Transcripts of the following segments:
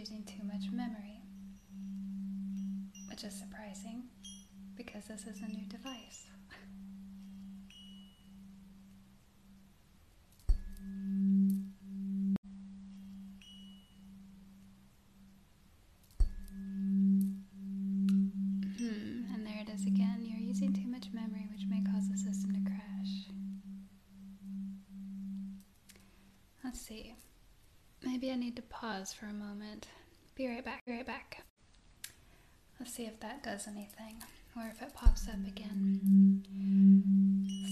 using too much memory, which is surprising because this is a new device. Hmm, and there it is again. You're using too much memory, which may cause the system to crash. Let's see. Maybe I need to pause for a moment. Be right back. Be right back. Let's see if that does anything or if it pops up again.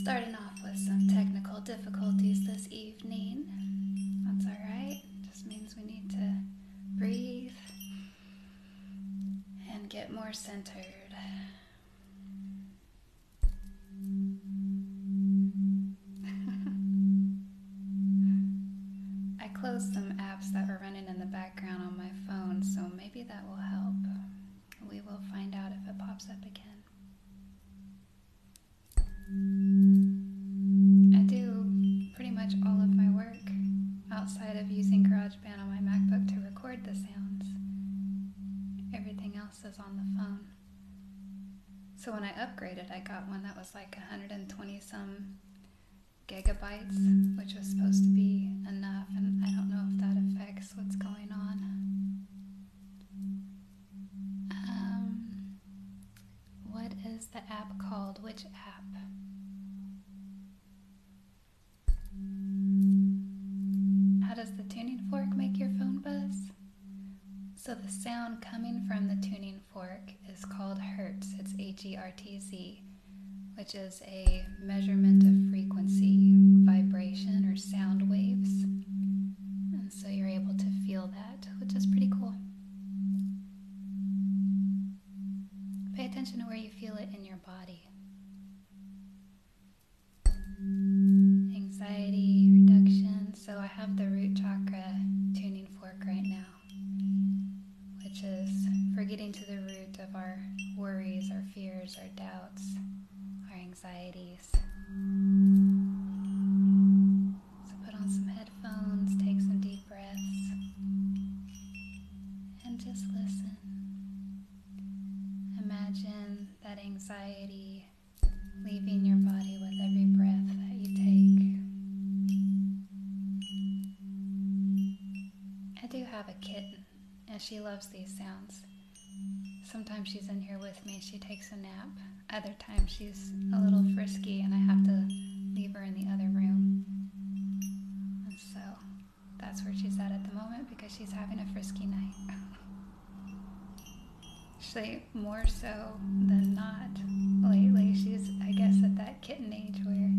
Starting off with some technical difficulties this evening. That's alright. Just means we need to breathe and get more centered. I closed some apps that were running in the background on my phone, so maybe that will help. We will find out if it pops up again. I do pretty much all of my work outside of using GarageBand on my MacBook to record the sounds. Everything else is on the phone. So when I upgraded, I got one that was like 120 some gigabytes, which was supposed to be enough, and I don't know if that affects what's going on. Um, what is the app called? Which app? How does the tuning fork make your phone buzz? So the sound coming from the tuning fork is called hertz. It's H E R T Z, which is a measurement of frequency, vibration, or sound waves. And so you're able to feel that, which is pretty cool. Pay attention to where you feel it in your body. Anxiety reduction. So I have the root chakra tuning fork right now which is for getting to the root of our worries, our fears, our doubts, our anxieties. So put on some headphones, take some deep breaths, and just listen. Imagine that anxiety leaving your body with every breath that you take. I do have a kitten and she loves these sounds. Sometimes she's in here with me, she takes a nap. Other times she's a little frisky and I have to leave her in the other room. And so that's where she's at at the moment because she's having a frisky night. Actually, more so than not lately, she's, I guess, at that kitten age where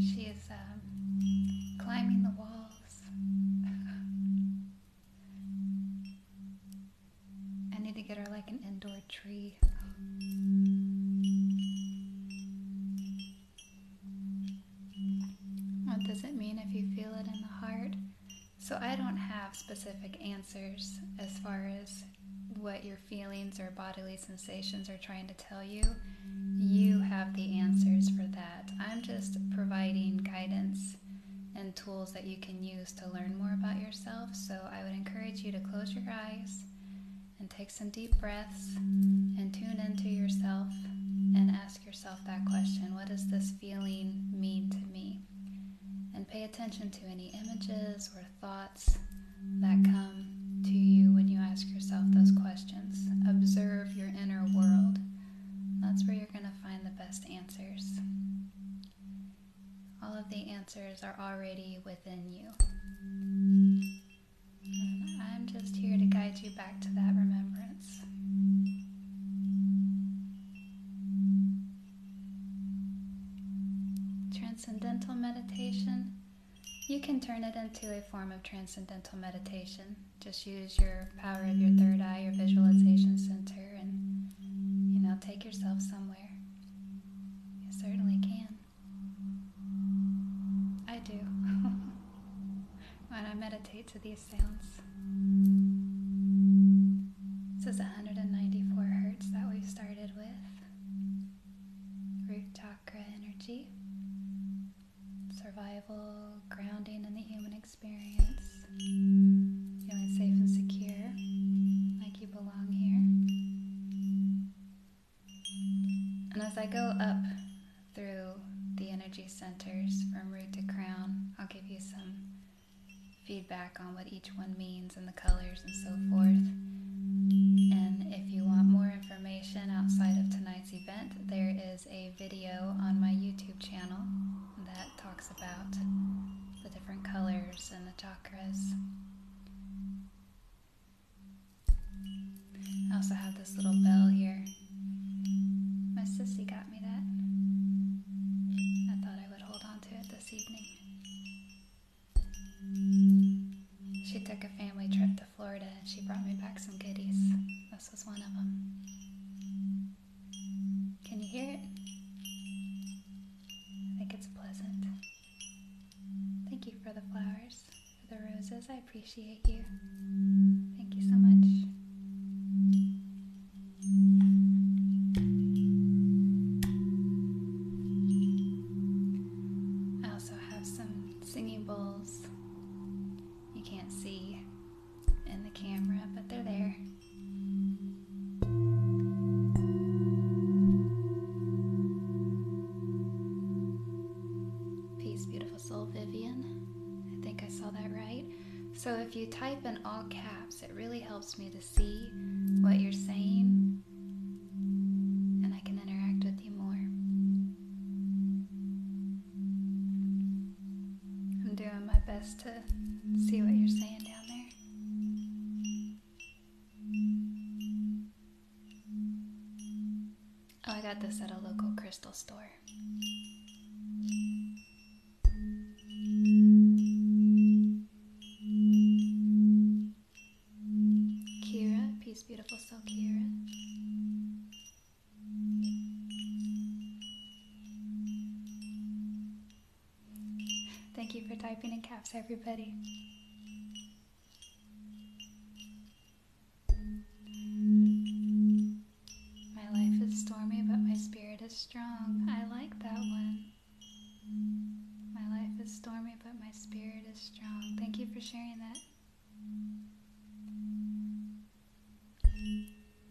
she is um, climbing the walls. I need to get her like an indoor tree. What does it mean if you feel it in the heart? So I don't have specific answers as far as what your feelings or bodily sensations are trying to tell you. You have the answers for that. I'm just providing guidance and tools that you can use to learn more about yourself. So I would encourage you to close your eyes and take some deep breaths and tune into yourself and ask yourself that question What does this feeling mean to me? And pay attention to any images or thoughts that come to you when you ask yourself those questions. Observe your inner world. That's where you're going to find the best answers. All of the answers are already within you. And I'm just here to guide you back to that remembrance. Transcendental meditation, you can turn it into a form of transcendental meditation. Just use your power of your third eye, your visualization center, and you know, take yourself somewhere. You certainly can. I do. when I meditate to these sounds. appreciate you. you type in all caps, it really helps me to see what you're saying and I can interact with you more. I'm doing my best to see what you're saying down there. Oh, I got this at a local crystal store. subscribing and caps, everybody. My life is stormy, but my spirit is strong. I like that one. My life is stormy, but my spirit is strong. Thank you for sharing that.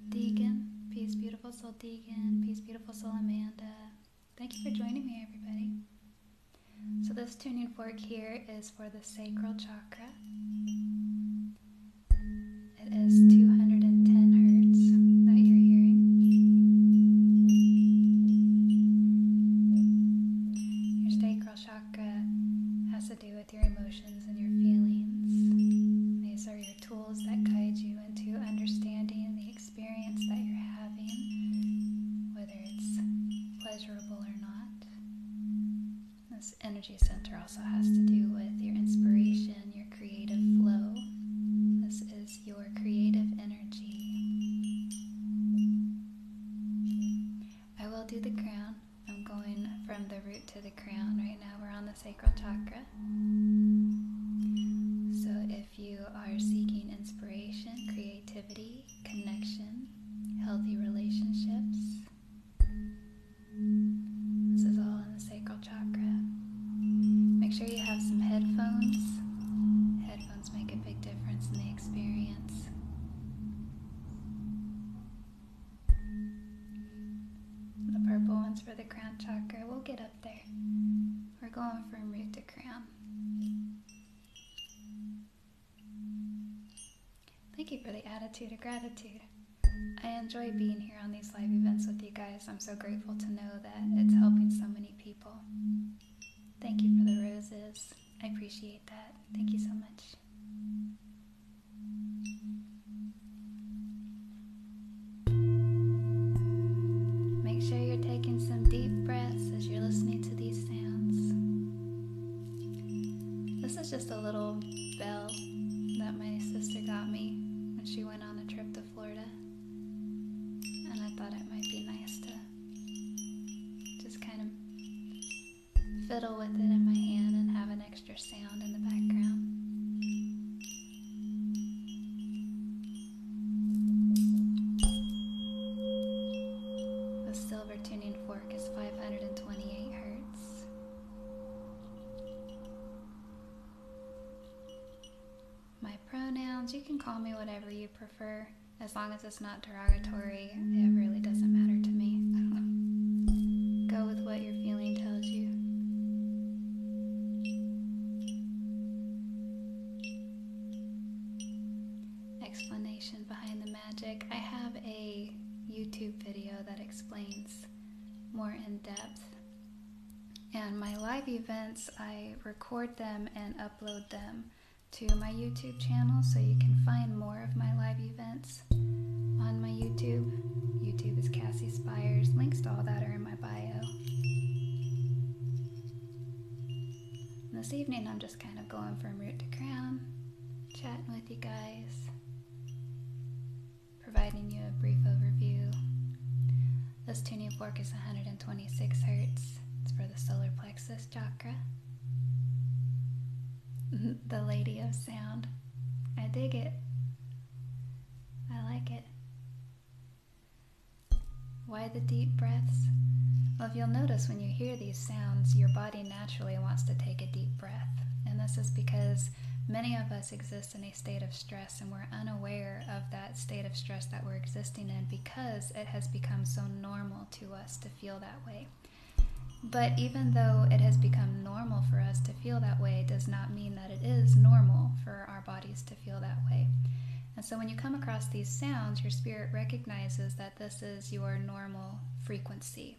Deegan, peace, beautiful soul, Deegan. Peace, beautiful soul, Amanda. Thank you for joining me, everybody first tuning fork here is for the sacral chakra. It is two so grateful pronouns, you can call me whatever you prefer. As long as it's not derogatory, it really doesn't matter to me. Go with what your feeling tells you. Explanation behind the magic. I have a YouTube video that explains more in depth. And my live events, I record them and upload them to my YouTube channel so you can find more of my live events on my YouTube. YouTube is Cassie Inspires. Links to all that are in my bio. And this evening, I'm just kind of going from root to crown, chatting with you guys, providing you a brief overview. This tuning fork is 126 hertz. It's for the solar plexus chakra. The lady of sound. I dig it. I like it. Why the deep breaths? Well, if you'll notice when you hear these sounds, your body naturally wants to take a deep breath. And this is because many of us exist in a state of stress and we're unaware of that state of stress that we're existing in because it has become so normal to us to feel that way. But even though it has become normal for us to feel that way, does not mean that it is normal for our bodies to feel that way. And so when you come across these sounds, your spirit recognizes that this is your normal frequency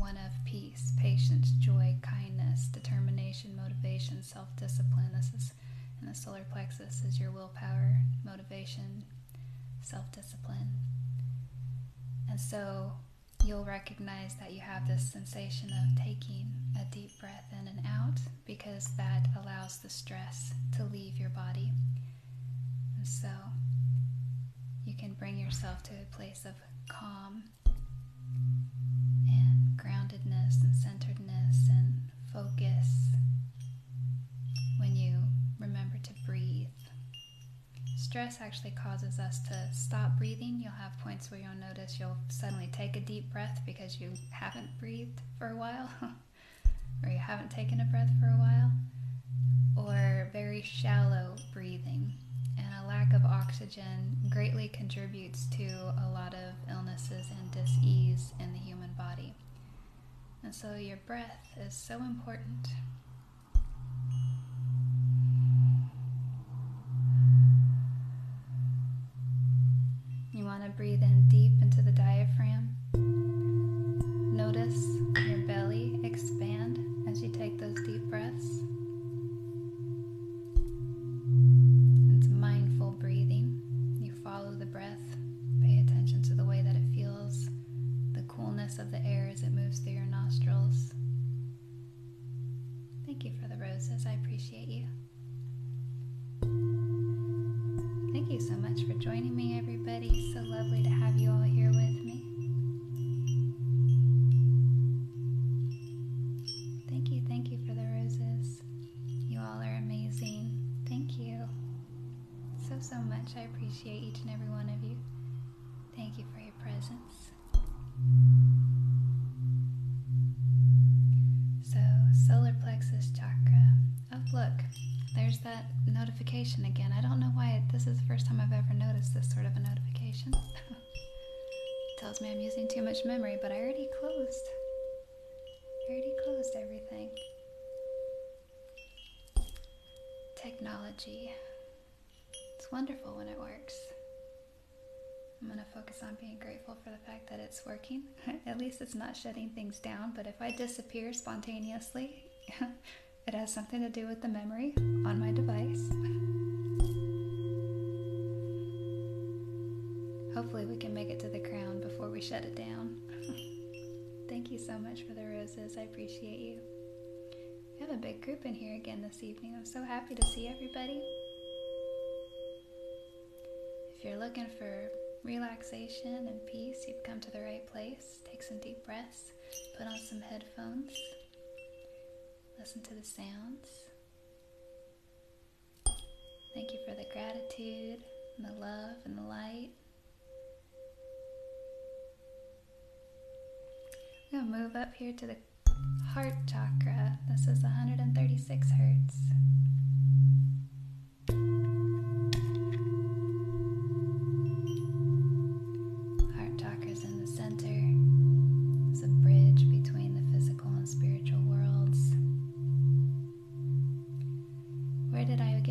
one of peace, patience, joy, kindness, determination, motivation, self discipline. This is in the solar plexus is your willpower, motivation, self discipline. And so you'll recognize that you have this sensation of taking a deep breath in and out because that allows the stress to leave your body. And so you can bring yourself to a place of calm and groundedness and centeredness and focus stress actually causes us to stop breathing. You'll have points where you'll notice you'll suddenly take a deep breath because you haven't breathed for a while, or you haven't taken a breath for a while, or very shallow breathing. And a lack of oxygen greatly contributes to a lot of illnesses and dis-ease in the human body. And so your breath is so important. It's not shutting things down, but if I disappear spontaneously, it has something to do with the memory on my device. Hopefully, we can make it to the crown before we shut it down. Thank you so much for the roses. I appreciate you. We have a big group in here again this evening. I'm so happy to see everybody. If you're looking for relaxation and peace, you've come to the right place. Take some deep breaths, put on some headphones, listen to the sounds. Thank you for the gratitude and the love and the light. We're going to move up here to the heart chakra. This is 136 hertz.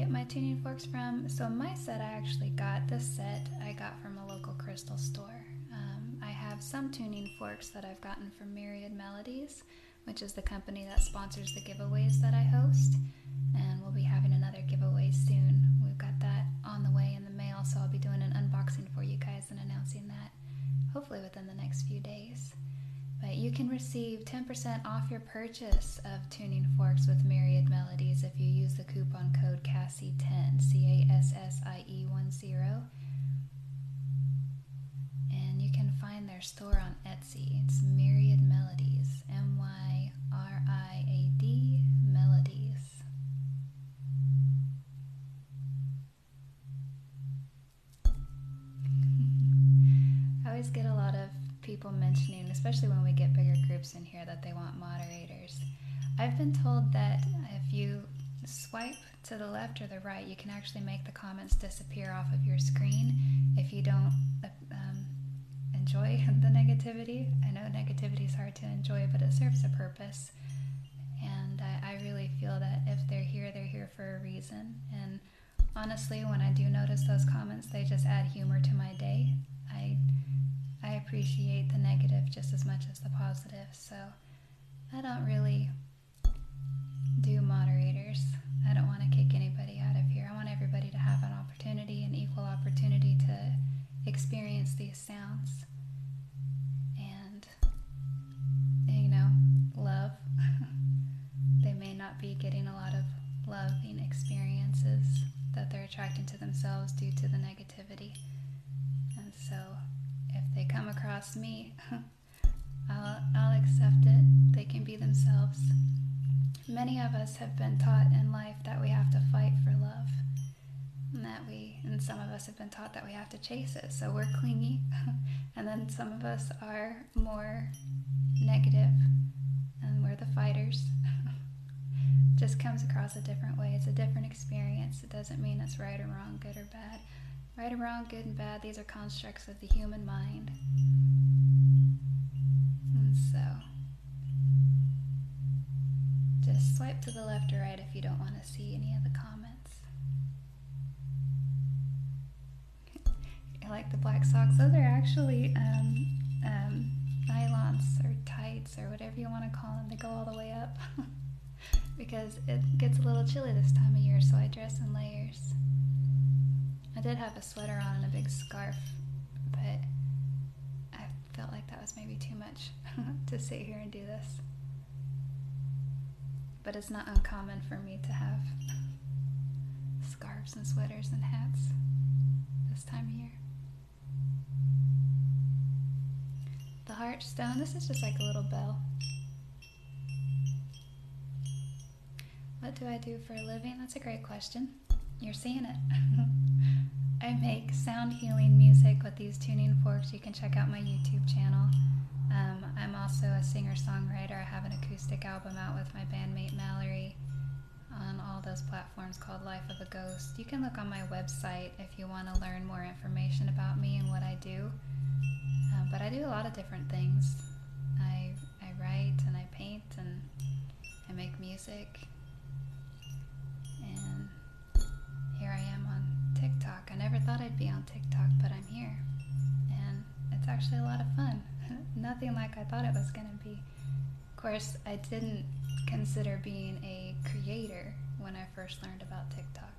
My tuning forks from? So my set I actually got this set I got from a local crystal store. Um, I have some tuning forks that I've gotten from Myriad Melodies, which is the company that sponsors the giveaways that I host. And we'll be having another giveaway soon. We've got that on the way in the mail, so I'll be doing an unboxing for you guys and announcing that hopefully within the next few days. But you can receive 10% off your purchase of tuning forks with Myriad Melodies if you use the coupon code CASSIE10, C A S S I E 1 0. And you can find their store on Etsy. It's Myriad Melodies, M Y R I A D Melodies. I always get a lot of people mentioning, especially when we get bigger groups in here, that they want moderators. I've been told that if you swipe to the left or the right, you can actually make the comments disappear off of your screen if you don't um, enjoy the negativity. I know negativity is hard to enjoy, but it serves a purpose. And I, I really feel that if they're here, they're here for a reason. And honestly, when I do notice those comments, they just add humor to my day. I I appreciate the negative just as much as the positive. So I don't really do moderators. I don't want to kick anybody out of here. I want everybody to have an opportunity, an equal opportunity to experience these sounds and, you know, love. they may not be getting a lot of loving experiences that they're attracting to themselves due to the negativity. And so if they come across me, I'll, I'll accept it. They can be themselves. Many of us have been taught in life that we have to fight for love. And that we, and some of us have been taught that we have to chase it. So we're clingy. and then some of us are more negative, and we're the fighters. Just comes across a different way. It's a different experience. It doesn't mean it's right or wrong, good or bad. Right or wrong, good and bad, these are constructs of the human mind. And so, just swipe to the left or right if you don't want to see any of the comments. Like the black socks. Those are actually um, um, nylons or tights or whatever you want to call them. They go all the way up because it gets a little chilly this time of year, so I dress in layers. I did have a sweater on and a big scarf, but I felt like that was maybe too much to sit here and do this. But it's not uncommon for me to have scarves and sweaters and hats this time of year. Heart stone, this is just like a little bell. What do I do for a living? That's a great question. You're seeing it. I make sound healing music with these tuning forks. You can check out my YouTube channel. Um, I'm also a singer songwriter. I have an acoustic album out with my bandmate Mallory on all those platforms called Life of a Ghost. You can look on my website if you want to learn more information about me and what I do. But I do a lot of different things. I, I write and I paint and I make music. And here I am on TikTok. I never thought I'd be on TikTok, but I'm here. And it's actually a lot of fun. Nothing like I thought it was going to be. Of course, I didn't consider being a creator when I first learned about TikTok.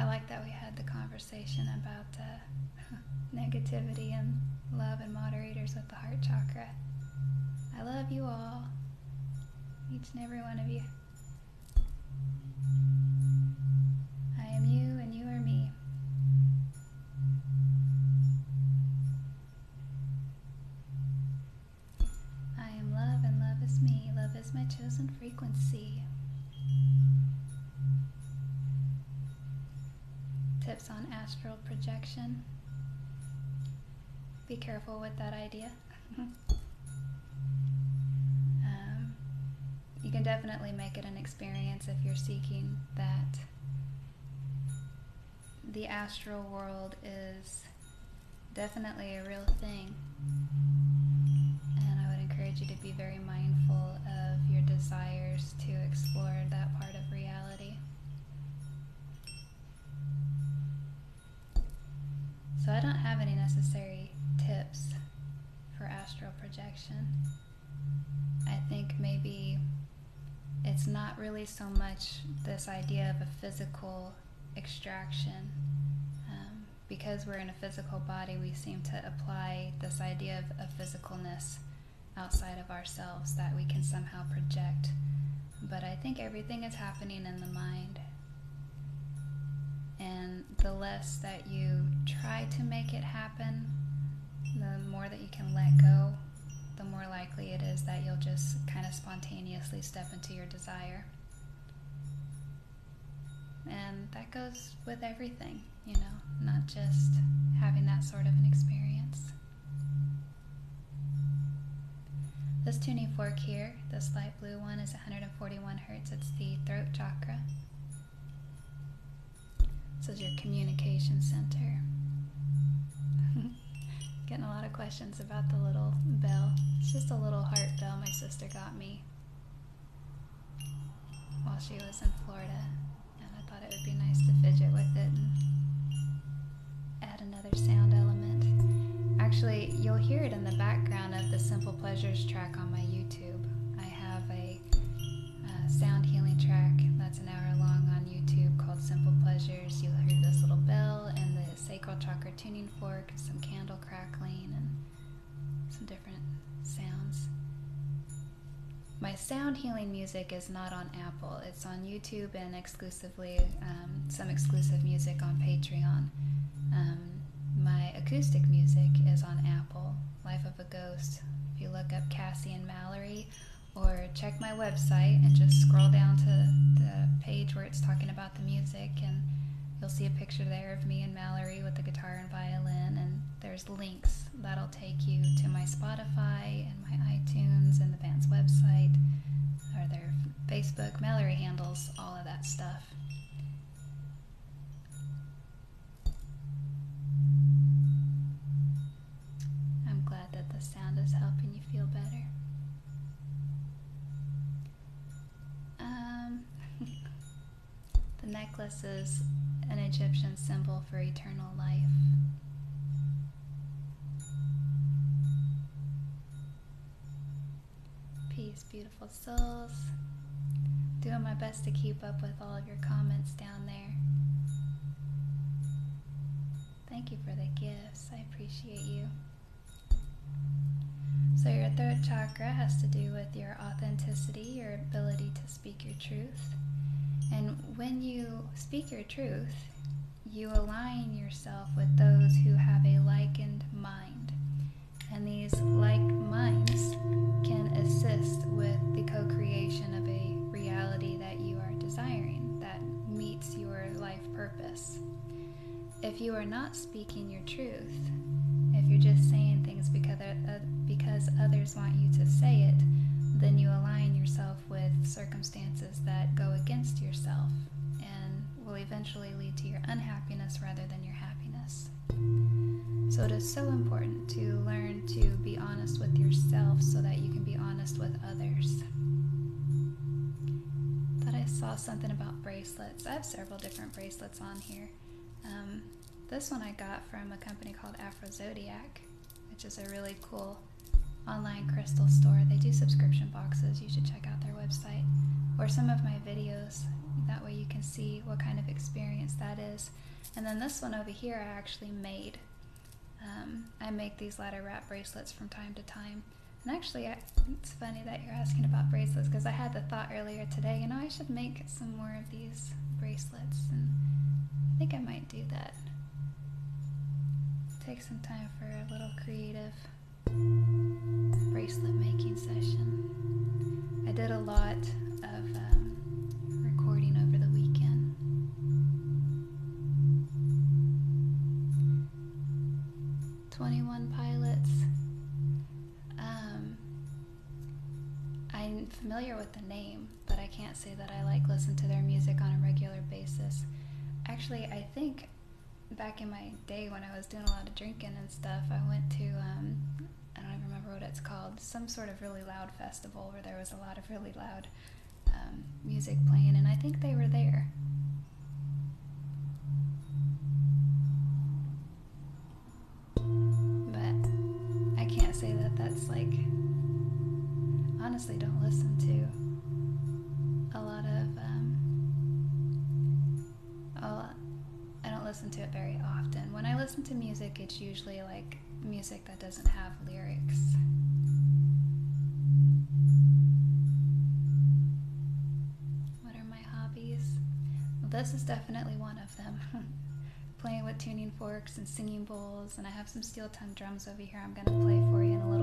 I like that we had the conversation about uh, negativity and love and moderators with the heart chakra. I love you all each and every one of you. I am you and you are me. I am love and love is me. Love is my chosen frequency. On astral projection. Be careful with that idea. Um, you can definitely make it an experience if you're seeking that the astral world is definitely a real thing. And I would encourage you to be very mindful of your desires to explore that part of reality. So I don't have any necessary tips for astral projection. I think maybe it's not really so much this idea of a physical extraction. Um, because we're in a physical body, we seem to apply this idea of a physicalness outside of ourselves that we can somehow project. But I think everything is happening in the mind and the less that you try to make it happen, the more that you can let go, the more likely it is that you'll just kind of spontaneously step into your desire. And that goes with everything, you know, not just having that sort of an experience. This tuning fork here, this light blue one, is 141 hertz. It's the throat chakra. This is your communication center. Getting a lot of questions about the little bell. It's just a little heart bell my sister got me while she was in Florida. And I thought it would be nice to fidget with it and add another sound element. Actually, you'll hear it in the background of the Simple Pleasures track on my YouTube. I have a, a sound healing track that's an hour long on YouTube called Simple You'll hear this little bell and the sacral chakra tuning fork, some candle crackling, and some different sounds. My sound healing music is not on Apple. It's on YouTube and exclusively um, some exclusive music on Patreon. Um, my acoustic music is on Apple, Life of a Ghost. If you look up Cassie and Mallory, or check my website and just scroll down to the page where it's talking about the music, and you'll see a picture there of me and Mallory with the guitar and violin, and there's links that'll take you to my Spotify and my iTunes and the band's website, or their Facebook. Mallory handles all of that stuff. I'm glad that the sound is helping you feel better. Um, the necklace is an Egyptian symbol for eternal life. Peace, beautiful souls. Doing my best to keep up with all of your comments down there. Thank you for the gifts. I appreciate you. So, your third chakra has to do with your authenticity, truth. And when you speak your truth, you align yourself with those who have a likened mind. And these like minds can assist with the co creation of a reality that you are desiring that meets your life purpose. If you are not speaking your truth, if you're just saying things because, uh, because others want you to say it, then you align yourself with circumstances that go against yourself and will eventually lead to your unhappiness rather than your happiness. So it is so important to learn to be honest with yourself so that you can be honest with others. Thought I saw something about bracelets. I have several different bracelets on here. Um, this one I got from a company called Afro Zodiac, which is a really cool online crystal store. They do subscription boxes. You should check out their website or some of my videos. That way you can see what kind of experience that is. And then this one over here I actually made. Um, I make these ladder wrap bracelets from time to time. And actually, I, it's funny that you're asking about bracelets because I had the thought earlier today, you know, I should make some more of these bracelets. And I think I might do that. Take some time for a little creative bracelet making session. I did a lot of um, recording over the weekend. Twenty-one pilots. Um, I'm familiar with the name, but I can't say that I like listen to their music on a regular basis. Actually, I think back in my day when I was doing a lot of drinking and stuff, I went to um, don't even remember what it's called, some sort of really loud festival where there was a lot of really loud um, music playing, and I think they were there. But I can't say that that's like, honestly, don't listen to a lot of, um, a lot, I don't listen to it very often. When I listen to music, it's usually like music that doesn't have lyrics. What are my hobbies? Well, this is definitely one of them. Playing with tuning forks and singing bowls, and I have some steel tongue drums over here I'm to play for you in a little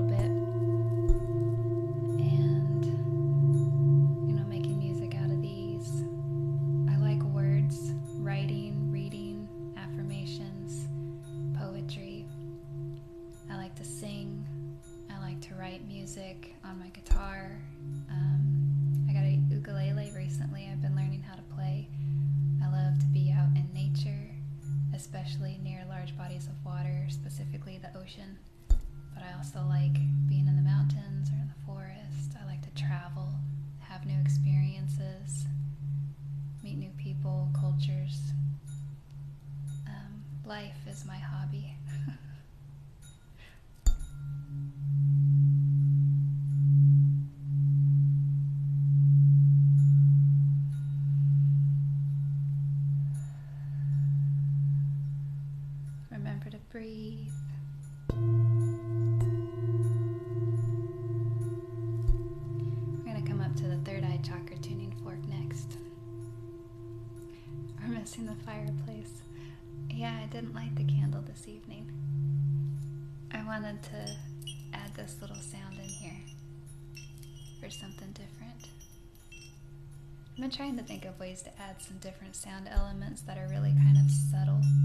been trying to think of ways to add some different sound elements that are really kind of subtle.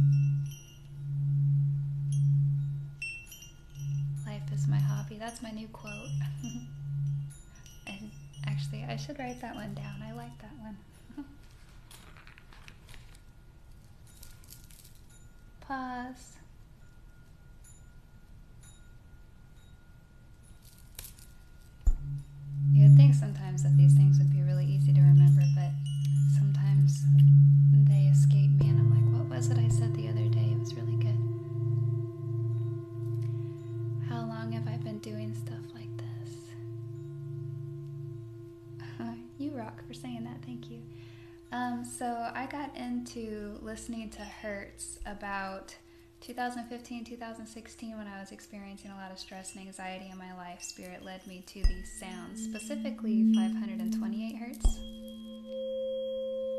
So I got into listening to Hertz about 2015, 2016 when I was experiencing a lot of stress and anxiety in my life. Spirit led me to these sounds, specifically 528 hertz.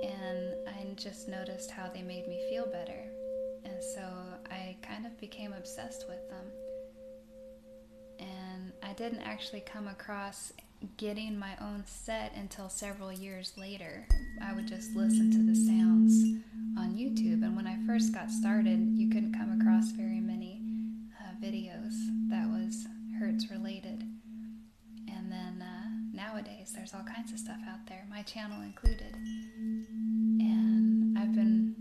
And I just noticed how they made me feel better. And so I kind of became obsessed with them. And I didn't actually come across getting my own set until several years later. I would just listen to the sounds on YouTube, and when I first got started, you couldn't come across very many uh, videos that was Hertz related. And then uh, nowadays, there's all kinds of stuff out there, my channel included. And I've been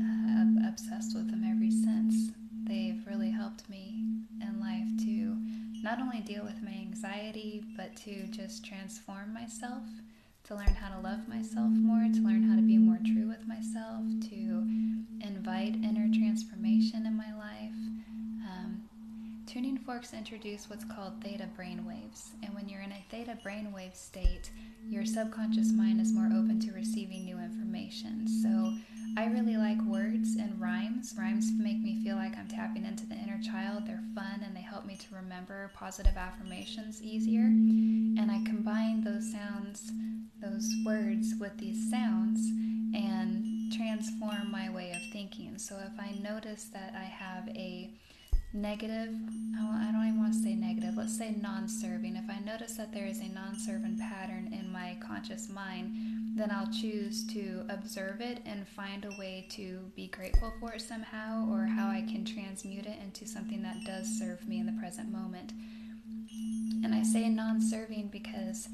uh, obsessed with them ever since. They've really helped me in life to not only deal with my anxiety, but to just transform myself, to learn how to love myself more, to learn how to be more true with myself, to invite inner transformation in my life. Um, tuning forks introduce what's called theta brainwaves, and when you're in a theta brainwave state, your subconscious mind is more open to receiving new information. So I really like words and rhymes. Rhymes make me feel like I'm tapping into the inner child. They're fun and they help me to remember positive affirmations easier. And I combine those sounds, those words with these sounds and transform my way of thinking. So if I notice that I have a negative, I don't even want to say negative, let's say non serving. If I notice that there is a non serving pattern in my conscious mind, then I'll choose to observe it and find a way to be grateful for it somehow or how I can transmute it into something that does serve me in the present moment. And I say non serving because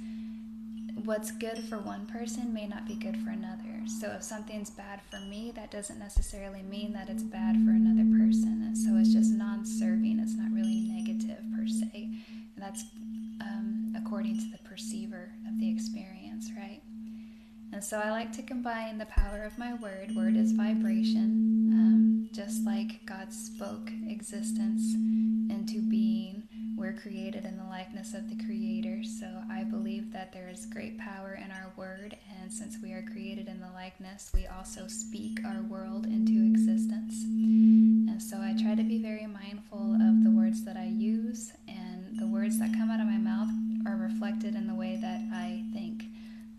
what's good for one person may not be good for another. So if something's bad for me, that doesn't necessarily mean that it's bad for another person. And so it's just non serving, it's not really negative per se. And that's um, according to the perceiver of the experience, right? And so I like to combine the power of my word. Word is vibration, um, just like God spoke existence into being we're created in the likeness of the Creator. So I believe that there is great power in our word, and since we are created in the likeness, we also speak our world into existence. And so I try to be very mindful of the words that I use, and the words that come out of my mouth are reflected in the way that I think.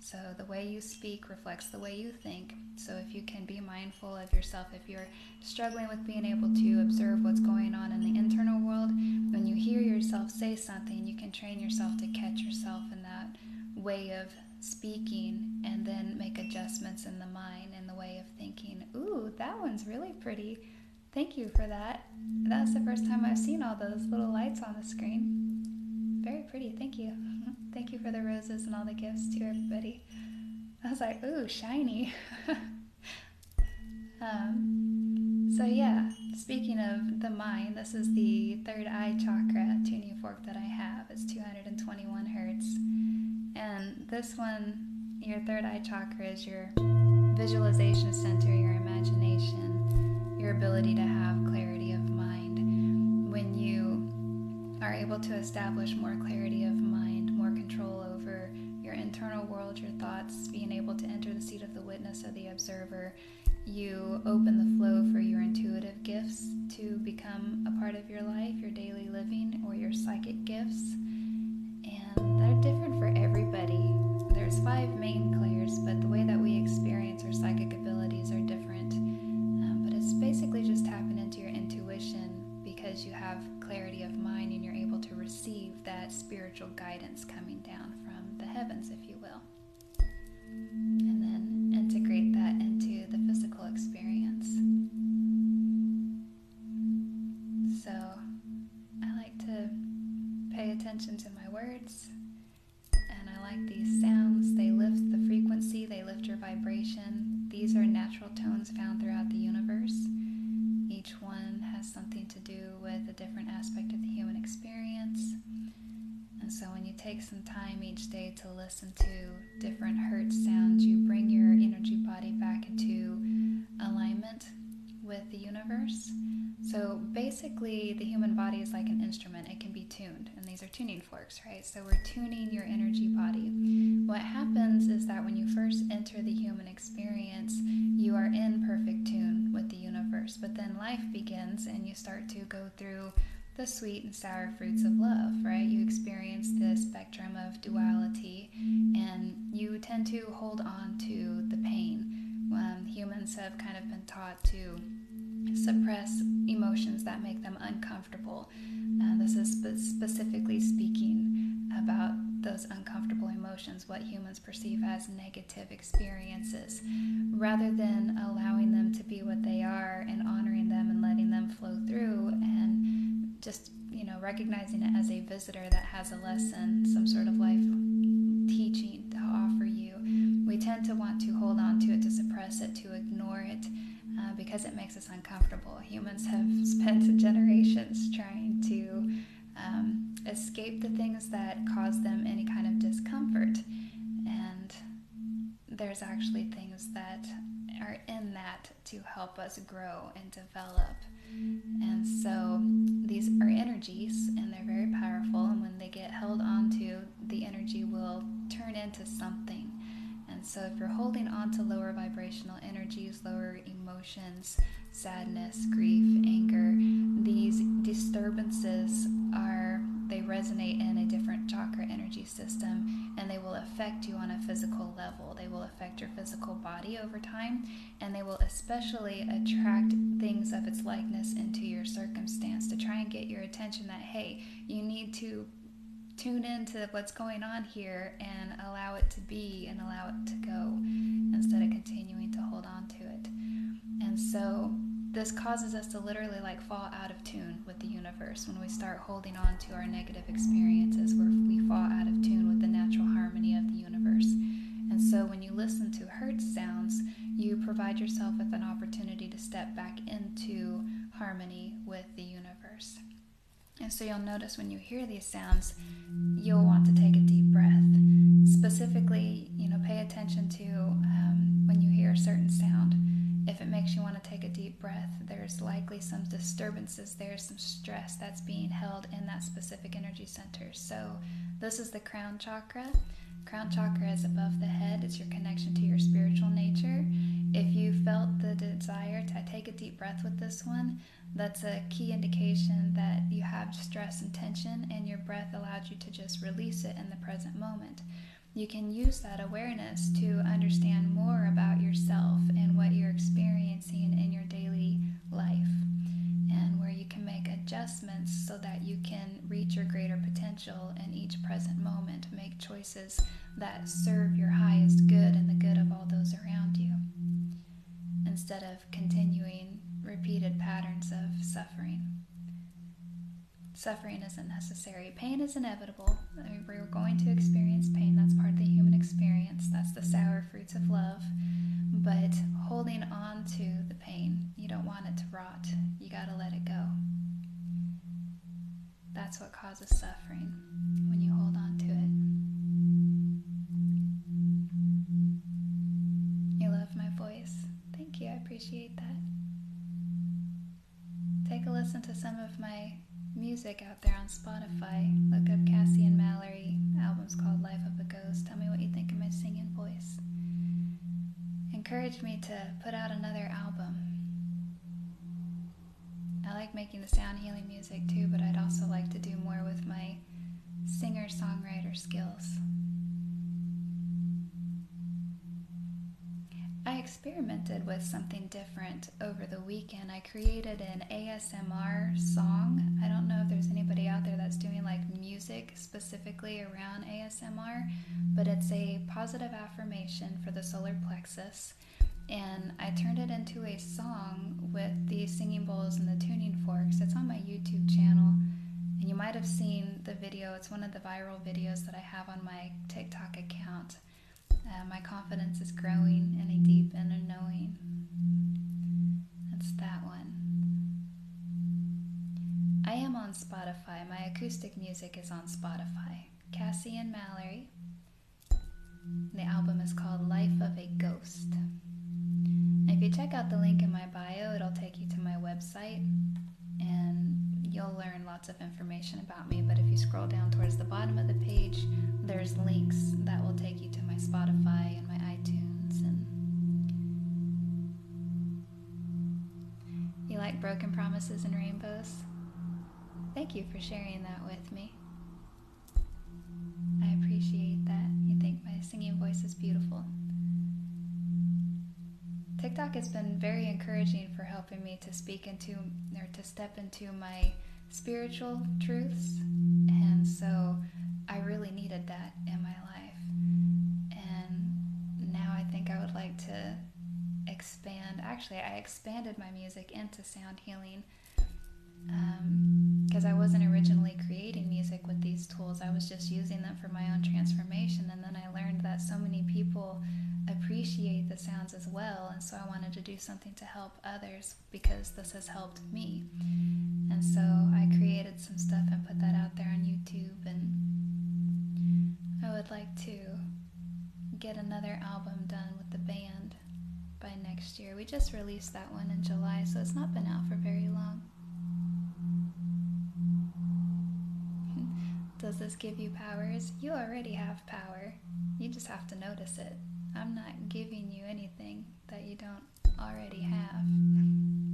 So the way you speak reflects the way you think. So if you can be mindful of yourself, if you're struggling with being able to observe what's going on in the internal world, when you hear yourself say something, you can train yourself to catch yourself in that way of speaking and then make adjustments in the mind and the way of thinking. Ooh, that one's really pretty. Thank you for that. That's the first time I've seen all those little lights on the screen. Very pretty. Thank you. Thank you for the roses and all the gifts to everybody. I was like, ooh, shiny. um, so, yeah, speaking of the mind, this is the third eye chakra tuning fork that I have. It's 221 hertz. And this one, your third eye chakra, is your visualization center, your imagination, your ability to have clarity of mind. When you are able to establish more clarity of control over your internal world, your thoughts, being able to enter the seat of the witness of the observer, you open the flow for your intuitive gifts to become a part of your life, your daily living, or your psychic gifts. And they're different for everybody. There's five main clairs, but the way that spiritual guidance coming down from the heavens, if you will. And then integrate that into the physical experience. So I like to pay attention to my words, and I like these sounds. They lift the frequency, they lift your vibration. These are natural tones found throughout the universe. Each one has something to do with a different aspect of the human experience. And so when you take some time each day to listen to different hertz sounds, you bring your energy body back into alignment with the universe. So basically, the human body is like an instrument, it can be tuned, and these are tuning forks, right? So we're tuning your energy body. What happens is that when you first enter the human experience, you are in perfect tune with the universe, but then life begins and you start to go through the sweet and sour fruits of love, right? You experience the spectrum of duality and you tend to hold on to the pain. Um, humans have kind of been taught to suppress emotions that make them uncomfortable. Uh, this is spe- specifically speaking about those uncomfortable emotions, what humans perceive as negative experiences, rather than allowing them to be what they are and honoring them and letting them flow through and just, you know, recognizing it as a visitor that has a lesson, some sort of life teaching to offer you. We tend to want to hold on to it, to suppress it, to ignore it. Uh, because it makes us uncomfortable. Humans have spent generations trying to um, escape the things that cause them any kind of discomfort. And there's actually things that are in that to help us grow and develop. And so these are energies and they're very powerful. And when they get held onto, the energy will turn into something. So, if you're holding on to lower vibrational energies, lower emotions, sadness, grief, anger, these disturbances are, they resonate in a different chakra energy system and they will affect you on a physical level. They will affect your physical body over time and they will especially attract things of its likeness into your circumstance to try and get your attention that, hey, you need to tune into what's going on here and allow it to be and allow it to go instead of continuing to hold on to it. And so this causes us to literally like fall out of tune with the universe when we start holding on to our negative experiences where we fall out of tune with the natural harmony of the universe. And so when you listen to hertz sounds, you provide yourself with an opportunity to step back into harmony with the universe. And so you'll notice when you hear these sounds, you'll want to take a deep breath. Specifically, you know, pay attention to um, when you hear a certain sound. If it makes you want to take a deep breath, there's likely some disturbances there, some stress that's being held in that specific energy center. So, this is the crown chakra. Crown chakra is above the head, it's your connection to your spiritual nature. If you felt the desire to take a deep breath with this one, that's a key indication that you have stress and tension, and your breath allowed you to just release it in the present moment. You can use that awareness to understand more about yourself and what you're experiencing in your daily life adjustments so that you can reach your greater potential in each present moment. Make choices that serve your highest good and the good of all those around you instead of continuing repeated patterns of suffering. Suffering isn't necessary. Pain is inevitable. I mean, we're going to experience pain. That's part of the human experience. That's the sour fruits of love. But holding on to the pain, you don't want it to rot. You got to let it go. That's what causes suffering when you hold on to it. You love my voice. Thank you. I appreciate that. Take a listen to some of my music out there on Spotify. Look up Cassie and Mallory. Album's called Life of a Ghost. Tell me what you think of my singing voice. Encourage me to put out another album. I like making the sound healing music too, but I'd also like to do more with my singer songwriter skills. I experimented with something different over the weekend. I created an ASMR song. I don't know if there's anybody out there that's doing like music specifically around ASMR, but it's a positive affirmation for the solar plexus and I turned it into a song with the singing bowls and the tuning forks. It's on my YouTube channel, and you might have seen the video. It's one of the viral videos that I have on my TikTok account. Uh, my confidence is growing in a deep inner knowing. That's that one. I am on Spotify. My acoustic music is on Spotify. Cassie and Mallory. The album is called Life of a Ghost. If you check out the link in my bio, it'll take you to my website and you'll learn lots of information about me. But if you scroll down towards the bottom of the page, there's links that will take you to my Spotify and my iTunes. And you like broken promises and rainbows? Thank you for sharing that with me. I appreciate that. You think my singing voice is beautiful. TikTok has been very encouraging for helping me to speak into or to step into my spiritual truths. And so I really needed that in my life. And now I think I would like to expand. Actually, I expanded my music into sound healing because um, I wasn't originally creating music with these tools. I was just using them for my own transformation. And then I learned that so many people appreciate the sounds as well. And so I wanted to do something to help others because this has helped me. And so I created some stuff and put that out there on YouTube. And I would like to get another album done with the band by next year. We just released that one in July, so it's not been out for very long. Does this give you powers? You already have power. You just have to notice it. I'm not giving you anything that you don't already have.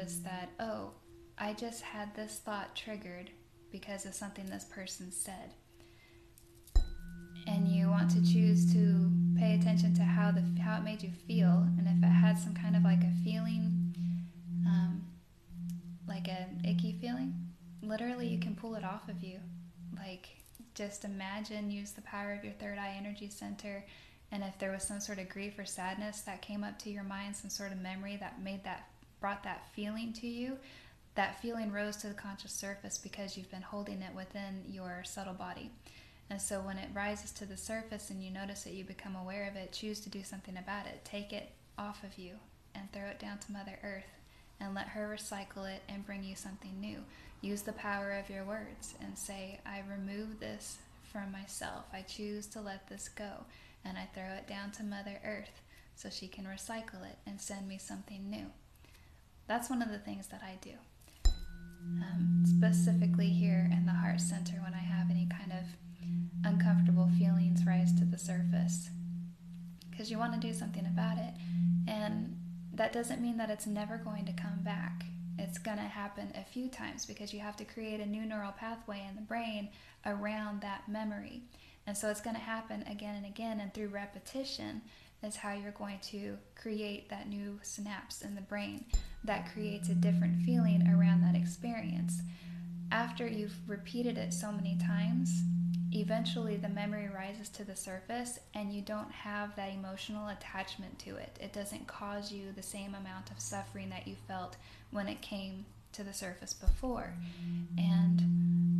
Notice that, oh, I just had this thought triggered because of something this person said. And you want to choose to pay attention to how the how it made you feel, and if it had some kind of like a feeling, um, like an icky feeling, literally you can pull it off of you. Like just imagine, use the power of your third eye energy center and if there was some sort of grief or sadness that came up to your mind, some sort of memory that made that brought that feeling to you, that feeling rose to the conscious surface because you've been holding it within your subtle body. And so when it rises to the surface and you notice it, you become aware of it, choose to do something about it. Take it off of you and throw it down to Mother Earth and let her recycle it and bring you something new. Use the power of your words and say, I remove this from myself. I choose to let this go. And I throw it down to Mother Earth so she can recycle it and send me something new. That's one of the things that I do. Um, specifically here in the heart center when I have any kind of uncomfortable feelings rise to the surface because you want to do something about it and that doesn't mean that it's never going to come back it's going to happen a few times because you have to create a new neural pathway in the brain around that memory and so it's going to happen again and again and through repetition is how you're going to create that new synapse in the brain that creates a different feeling around that experience after you've repeated it so many times eventually the memory rises to the surface and you don't have that emotional attachment to it. It doesn't cause you the same amount of suffering that you felt when it came to the surface before. And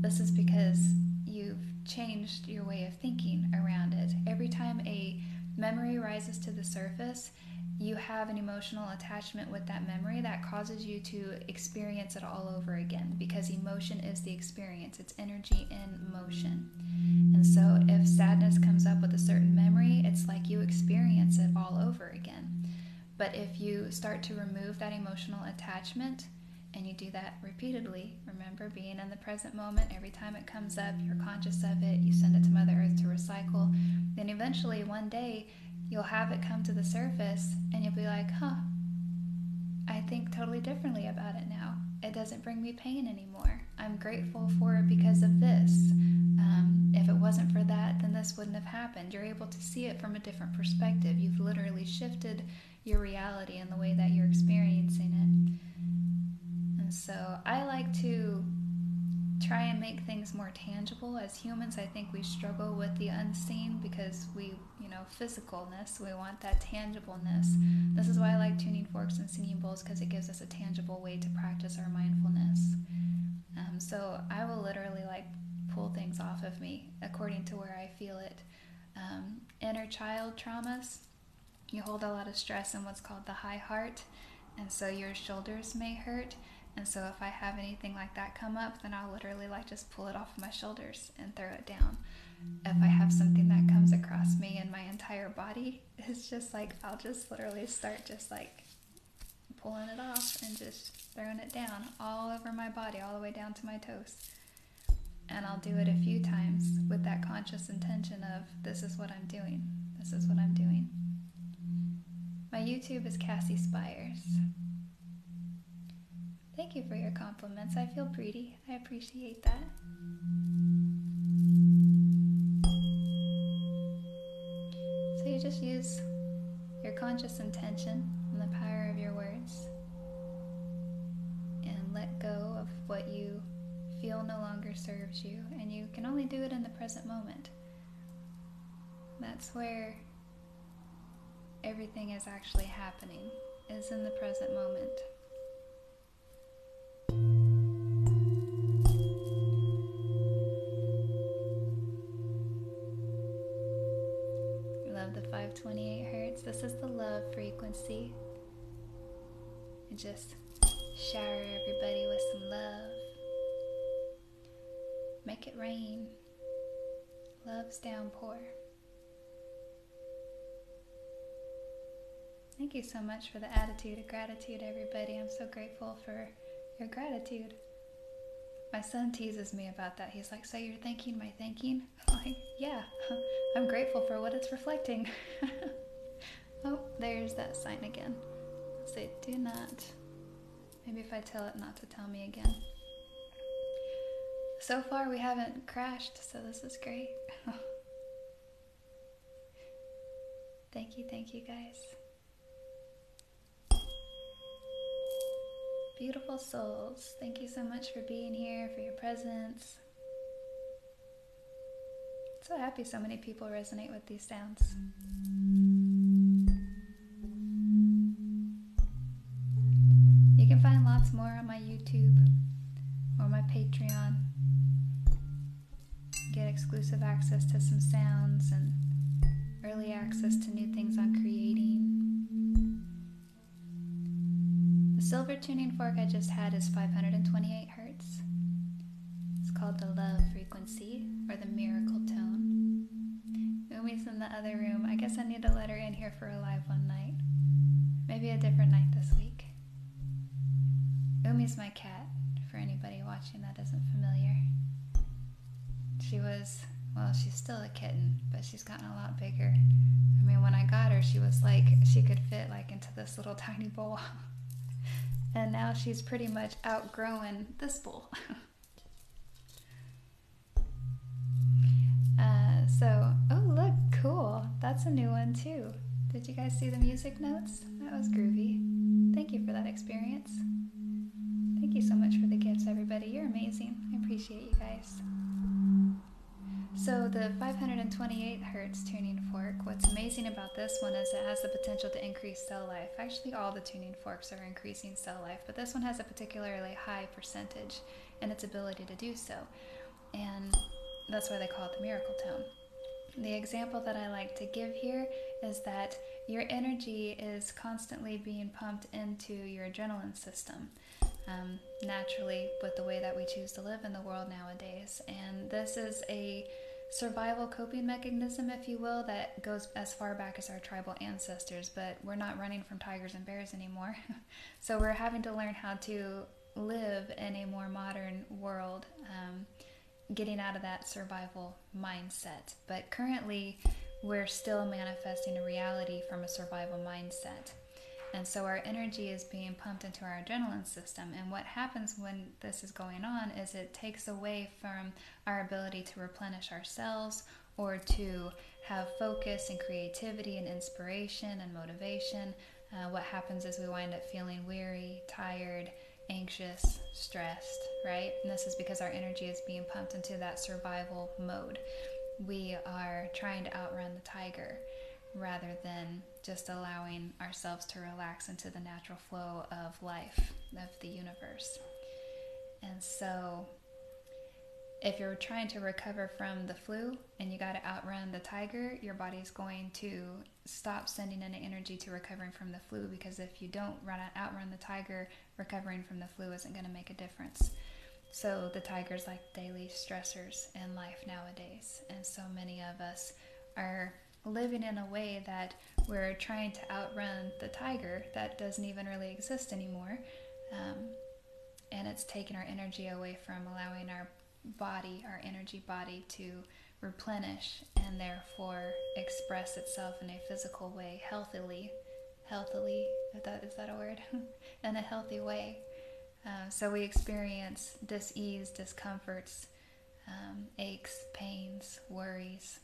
this is because you've changed your way of thinking around it. Every time a memory rises to the surface, you have an emotional attachment with that memory that causes you to experience it all over again because emotion is the experience, it's energy in motion. And so if sadness comes up with a certain memory, it's like you experience it all over again. But if you start to remove that emotional attachment, and you do that repeatedly, remember being in the present moment, every time it comes up, you're conscious of it, you send it to Mother Earth to recycle, then eventually one day you'll have it come to the surface and you'll be like, huh, I think totally differently about it now. It doesn't bring me pain anymore. I'm grateful for it because of this. Um, if it wasn't for that, then this wouldn't have happened. You're able to see it from a different perspective. You've literally shifted your reality and the way that you're experiencing it. So I like to try and make things more tangible. As humans, I think we struggle with the unseen because we, you know, physicalness, we want that tangibleness. This is why I like tuning forks and singing bowls because it gives us a tangible way to practice our mindfulness. Um, so I will literally like pull things off of me according to where I feel it. Um, inner child traumas, you hold a lot of stress in what's called the high heart, and so your shoulders may hurt and so if I have anything like that come up, then I'll literally like just pull it off my shoulders and throw it down. If I have something that comes across me and my entire body, it's just like I'll just literally start just like pulling it off and just throwing it down all over my body, all the way down to my toes. And I'll do it a few times with that conscious intention of this is what I'm doing. This is what I'm doing. My YouTube is Cassie Inspires. Thank you for your compliments. I feel pretty. I appreciate that. So you just use your conscious intention and the power of your words and let go of what you feel no longer serves you. And you can only do it in the present moment. That's where everything is actually happening, is in the present moment. Is the love frequency. And just shower everybody with some love. Make it rain. Love's downpour. Thank you so much for the attitude of gratitude, everybody. I'm so grateful for your gratitude. My son teases me about that. He's like, So you're thanking my thanking? I'm like, Yeah, I'm grateful for what it's reflecting. oh, there's that sign again. i Say, Do not. Maybe if I tell it not to tell me again. So far, we haven't crashed, so this is great. thank you, thank you, guys. Beautiful souls, thank you so much for being here, for your presence. So happy so many people resonate with these sounds. You can find lots more on my YouTube or my Patreon. Get exclusive access silver tuning fork I just had is 528 hertz. It's called the love frequency or the miracle tone. Umi's in the other room. I guess I need to let her in here for a live one night. Maybe a different night this week. Umi's my cat, for anybody watching that isn't familiar. She was, well, she's still a kitten, but she's gotten a lot bigger. I mean, when I got her, she was like, she could fit like into this little tiny bowl. and now she's pretty much outgrowing this bowl. uh, so, oh, look, cool. That's a new one too. Did you guys see the music notes? That was groovy. Thank you for that experience. Thank you so much for the gifts, everybody. You're amazing. I appreciate you guys. So the 528 hertz tuning fork, what's amazing about this one is it has the potential to increase cell life. Actually, all the tuning forks are increasing cell life, but this one has a particularly high percentage in its ability to do so. And that's why they call it the miracle tone. The example that I like to give here is that your energy is constantly being pumped into your adrenaline system um, naturally with the way that we choose to live in the world nowadays. And this is a survival coping mechanism, if you will, that goes as far back as our tribal ancestors, but we're not running from tigers and bears anymore. so we're having to learn how to live in a more modern world, um, getting out of that survival mindset. But currently, we're still manifesting a reality from a survival mindset. And so our energy is being pumped into our adrenaline system. And what happens when this is going on is it takes away from our ability to replenish ourselves or to have focus and creativity and inspiration and motivation. Uh, what happens is we wind up feeling weary, tired, anxious, stressed, right? And this is because our energy is being pumped into that survival mode. We are trying to outrun the tiger rather than just allowing ourselves to relax into the natural flow of life, of the universe. And so, if you're trying to recover from the flu and you got to outrun the tiger, your body's going to stop sending any energy to recovering from the flu because if you don't run outrun the tiger, recovering from the flu isn't going to make a difference. So the tiger's like daily stressors in life nowadays, and so many of us are living in a way that we're trying to outrun the tiger that doesn't even really exist anymore. Um, and it's taking our energy away from allowing our body, our energy body, to replenish and therefore express itself in a physical way, healthily. Healthily, is that, is that a word? in a healthy way. Uh, so we experience dis-ease, discomforts, um, aches, pains, worries,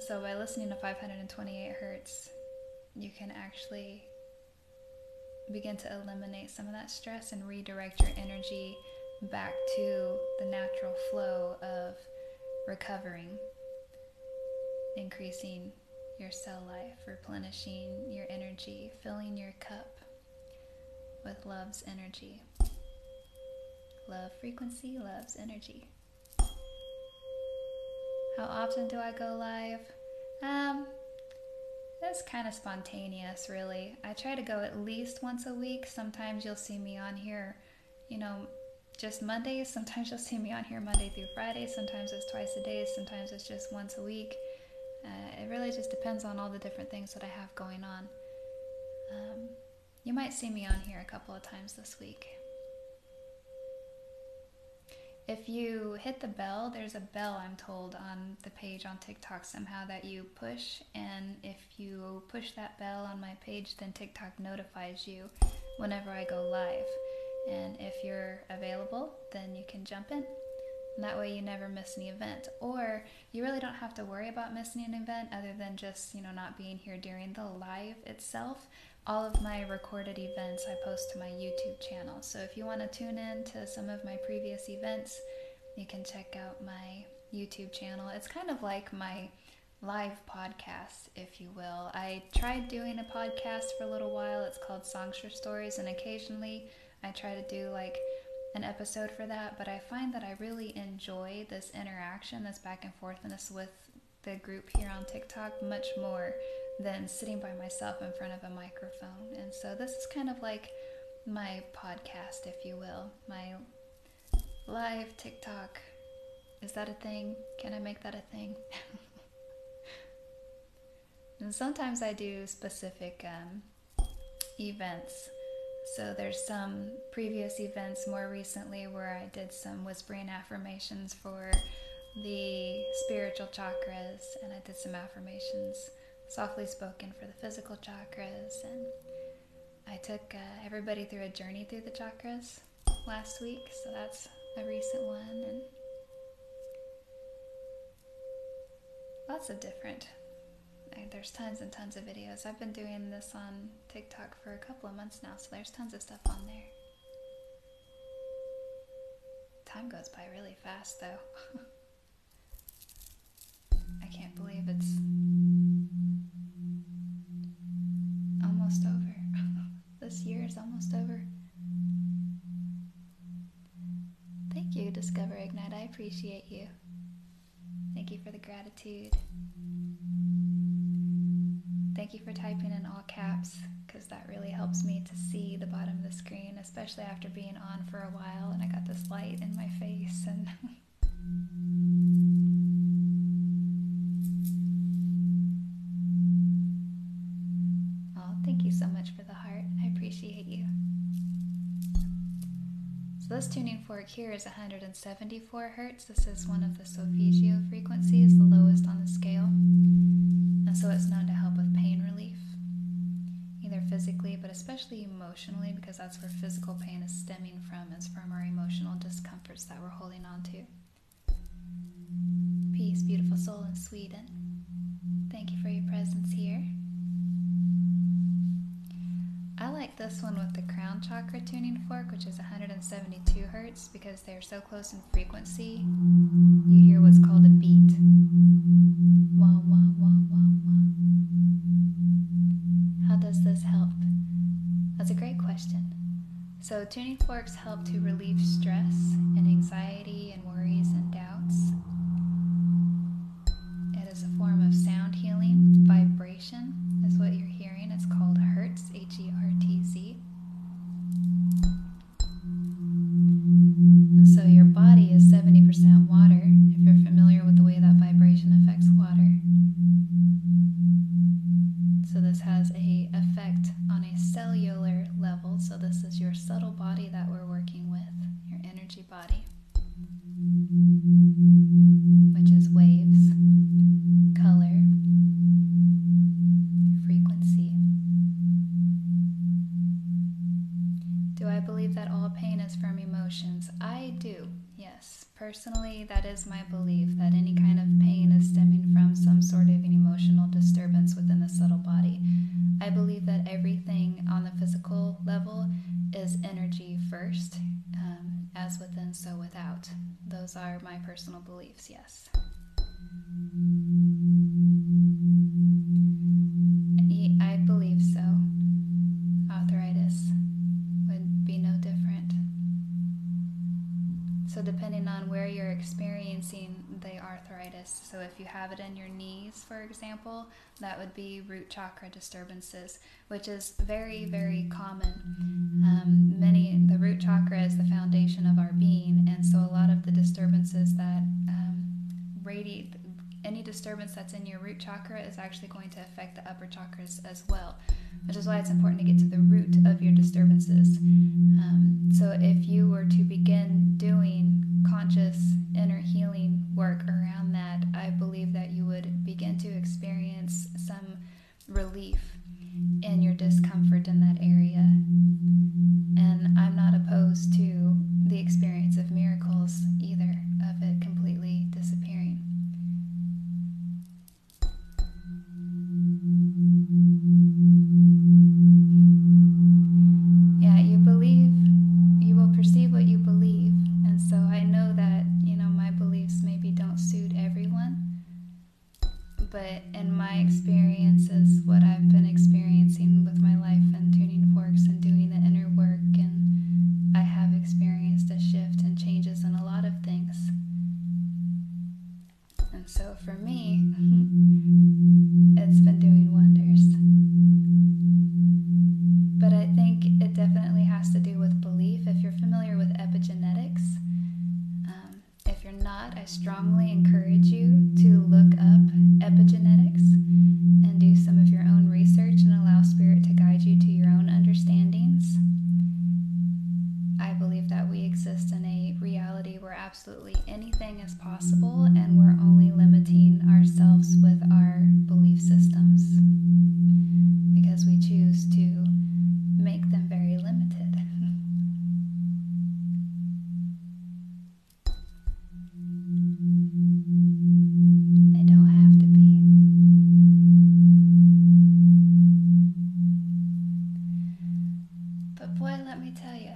so by listening to 528 hertz, you can actually begin to eliminate some of that stress and redirect your energy back to the natural flow of recovering, increasing your cell life, replenishing your energy, filling your cup with love's energy. Love frequency, love's energy. How often do I go live? Um, it's kind of spontaneous, really. I try to go at least once a week. Sometimes you'll see me on here, you know, just Mondays. Sometimes you'll see me on here Monday through Friday. Sometimes it's twice a day. Sometimes it's just once a week. Uh, it really just depends on all the different things that I have going on. Um, you might see me on here a couple of times this week. If you hit the bell, there's a bell, I'm told, on the page on TikTok somehow that you push. And if you push that bell on my page, then TikTok notifies you whenever I go live. And if you're available, then you can jump in. And that way you never miss an event. Or you really don't have to worry about missing an event other than just, you know, not being here during the live itself all of my recorded events I post to my YouTube channel. So if you want to tune in to some of my previous events, you can check out my YouTube channel. It's kind of like my live podcast, if you will. I tried doing a podcast for a little while. It's called Songster Stories, and occasionally I try to do like an episode for that, but I find that I really enjoy this interaction, this back and forthness with the group here on TikTok much more than sitting by myself in front of a microphone. And so this is kind of like my podcast, if you will, my live TikTok. Is that a thing? Can I make that a thing? and sometimes I do specific um, events. So there's some previous events more recently where I did some whispering affirmations for the spiritual chakras and I did some affirmations softly spoken for the physical chakras and I took uh, everybody through a journey through the chakras last week, so that's a recent one and lots of different there's tons and tons of videos. I've been doing this on TikTok for a couple of months now, so there's tons of stuff on there. Time goes by really fast, though. I can't believe it's almost over. this year is almost over. Thank you, Discover Ignite. I appreciate you. Thank you for the gratitude. Thank you for typing in all caps because that really helps me to see the bottom of the screen, especially after being on for a while and I got this light in my face and Oh, thank you so much for the heart. I appreciate you. So this tuning fork here is 174 hertz. This is one of the Solfeggio frequencies, the lowest on the scale. And so it's known to help with pain relief, either physically but especially emotionally, because that's where physical pain is stemming from, is from our emotional discomforts that we're holding on to. Peace, beautiful soul in Sweden. Thank you for your presence here. I like this one with the crown chakra tuning fork, which is 172 hertz, because they're so close in frequency. You hear what's called a beat. Wah, wah, wah, wah, wah. How does this help? That's a great question. So, tuning forks help to relieve stress and anxiety and worries and doubts. It is a form of sound healing, vibration is what you're hearing. It's called Hertz, H E R T Z. And so your body is 70% water, if you're familiar with the way that vibration affects water. So this has a effect on a cellular level. So this is your subtle body that we're working with, your energy body, which is waves, color, frequency. Do I believe that all pain is from emotions? I do, yes. Personally, that is my belief that any kind of pain is stemming from some sort of an emotional disturbance within the subtle body. I believe that everything on the physical level is energy first, um, as within, so without. Those are my personal beliefs, yes. I believe so. Arthritis would be no different. So, depending on where you're experiencing the arthritis, so if you have it in your knees, for example, that would be root chakra disturbances, which is very, very common. Um, many, the root chakra is the foundation of our being, and so a lot of the disturbances that um, radiate any disturbance that's in your root chakra is actually going to affect the upper chakras as well, which is why it's important to get to the root of your disturbances. Um, so, if you were to begin doing conscious inner healing work around that, I believe that you would begin to experience some relief in your discomfort in that area. And I'm not opposed to the experience of miracles either, of it completely disappearing. Yeah, you believe, you will perceive what you believe. And so I know that, you know, my beliefs maybe don't suit everyone. But in my experiences, what I've been experiencing, as possible, and we're only limiting ourselves with our belief systems because we choose to make them very limited. they don't have to be. But boy, let me tell you,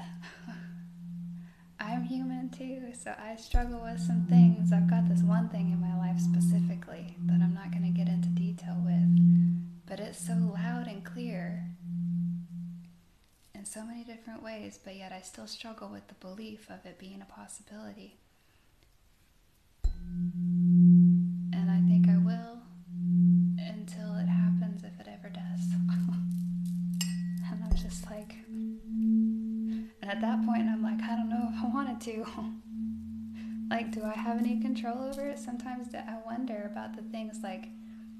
I'm human too, so I struggle with some things. I've got this one thing in my life specifically that I'm not going to get into detail with, but it's so loud and clear in so many different ways, but yet I still struggle with the belief of it being a possibility. And I think I will until it happens, if it ever does. and I'm just like, and at that point, I'm like, I don't know if I wanted to. like, do I have any control over it? Sometimes I wonder about the things like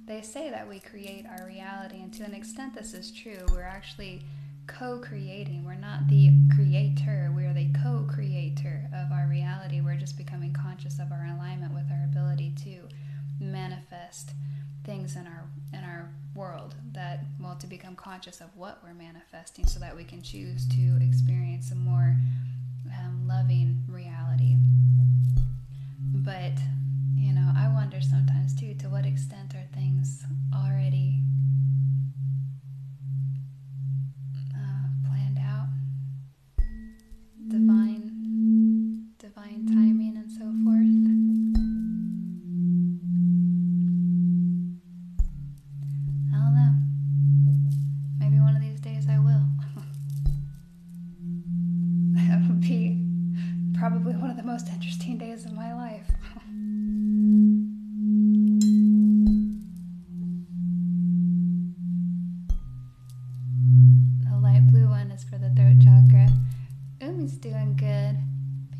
they say that we create our reality, and to an extent, this is true. We're actually co creating. We're not the creator, we're the co creator of our reality. We're just becoming conscious of our alignment with our ability to manifest things in our in our world that well to become conscious of what we're manifesting so that we can choose to experience a more um, loving reality but you know i wonder sometimes too to what extent are things already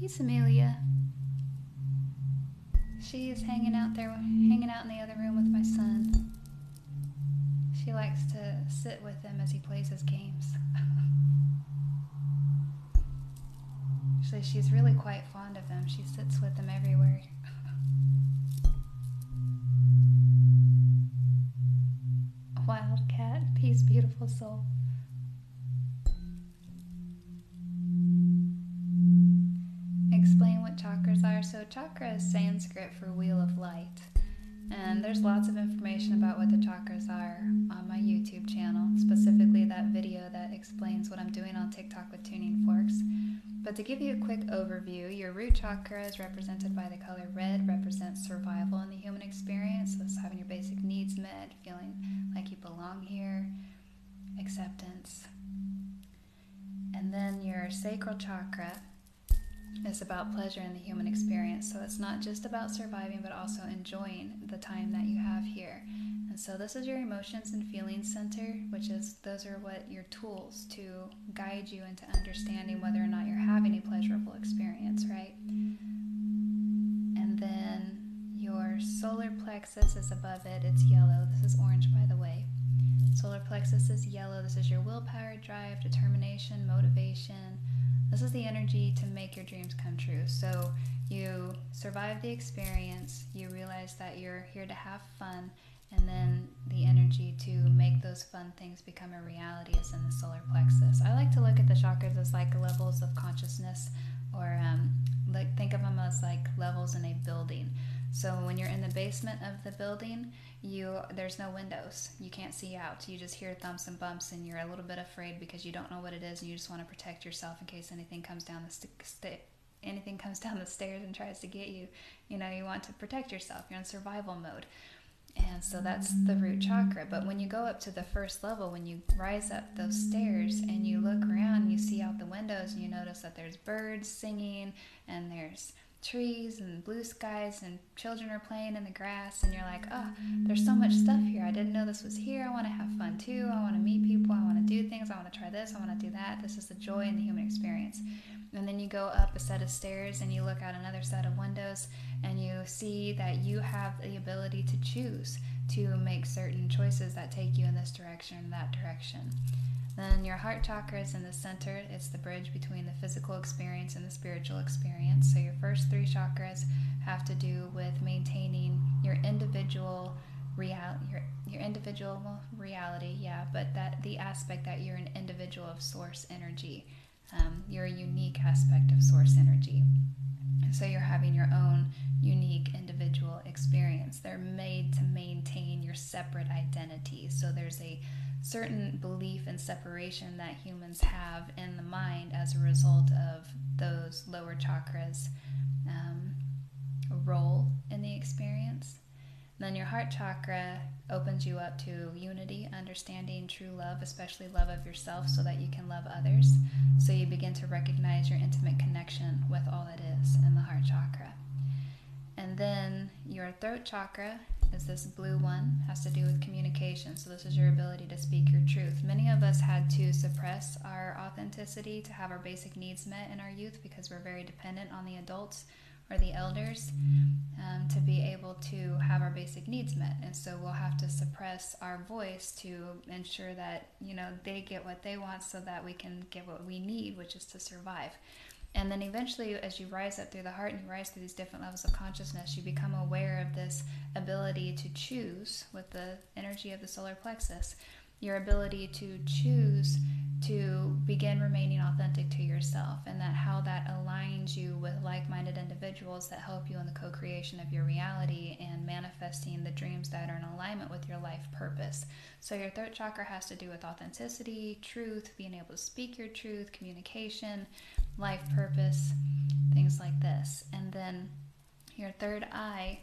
Peace, Amelia. She's hanging out there, hanging out in the other room with my son. She likes to sit with him as he plays his games. Actually, she's really quite fond of him. She sits with him everywhere. Wildcat, peace, beautiful soul. Explain what chakras are. So, chakra is Sanskrit for wheel of light. And there's lots of information about what the chakras are on my YouTube channel, specifically that video that explains what I'm doing on TikTok with tuning forks. But to give you a quick overview, your root chakra is represented by the color red, represents survival in the human experience. So it's having your basic needs met, feeling like you belong here, acceptance. And then your sacral chakra is about pleasure in the human experience. So it's not just about surviving, but also enjoying the time that you have here. And so this is your emotions and feelings center, which is those are what your tools to guide you into understanding whether or not you're having a pleasurable experience, right? And then your solar plexus is above it. It's yellow. This is orange, by the way. Solar plexus is yellow. This is your willpower, drive, determination, motivation. This is the energy to make your dreams come true. So you survive the experience, you realize that you're here to have fun, and then the energy to make those fun things become a reality is in the solar plexus. I like to look at the chakras as like levels of consciousness, or um, like think of them as like levels in a building. So when you're in the basement of the building, you there's no windows. You can't see out. You just hear thumps and bumps, and you're a little bit afraid because you don't know what it is, and you just want to protect yourself in case anything comes down the st- anything comes down the stairs and tries to get you. You know, you want to protect yourself. You're in survival mode. And so that's the root chakra. But when you go up to the first level, when you rise up those stairs and you look around, you see out the windows and you notice that there's birds singing and there's trees and blue skies and children are playing in the grass and you're like oh there's so much stuff here. I didn't know this was here. I want to have fun too. I want to meet people. I want to do things. I want to try this. I want to do that. This is the joy in the human experience. And then you go up a set of stairs and you look out another set of windows and you see that you have the ability to choose to make certain choices that take you in this direction that direction. Then your heart chakra is in the center. It's the bridge between the physical experience and the spiritual experience. So your first three chakras have to do with maintaining your individual real your your individual reality, yeah, but that the aspect that you're an individual of source energy. Um, you're a unique aspect of source energy. So you're having your own unique individual experience. They're made to maintain your separate identity. So there's a certain belief and separation that humans have in the mind as a result of those lower chakras um, role in the experience. then your heart chakra opens you up to unity, understanding, true love, especially love of yourself, so that you can love others. So you begin to recognize your intimate connection with all that is in the heart chakra. And then your throat chakra is this blue one, has to do with communication. So this is your ability to speak your truth. Many of us had to suppress our authenticity to have our basic needs met in our youth because we're very dependent on the adults or the elders um, to be able to have our basic needs met. And so we'll have to suppress our voice to ensure that, you know, they get what they want so that we can get what we need, which is to survive. And then eventually, as you rise up through the heart and you rise through these different levels of consciousness, you become aware of this ability to choose with the energy of the solar plexus, your ability to choose to begin remaining authentic to yourself, and that how that aligns you with like minded individuals that help you in the co creation of your reality and manifesting the dreams that are in alignment with your life purpose. So, your throat chakra has to do with authenticity, truth, being able to speak your truth, communication life purpose, things like this. And then your third eye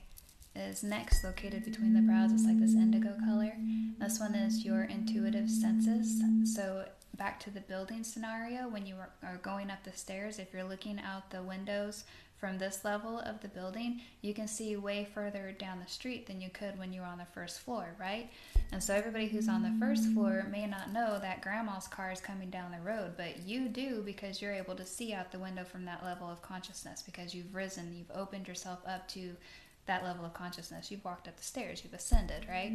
is next located between the brows. It's like this indigo color. This one is your intuitive senses. So back to the building scenario, when you are going up the stairs, if you're looking out the windows from this level of the building, you can see way further down the street than you could when you were on the first floor, right? And so everybody who's on the first floor may not know that grandma's car is coming down the road, but you do because you're able to see out the window from that level of consciousness because you've risen, you've opened yourself up to that level of consciousness. You've walked up the stairs, you've ascended, right?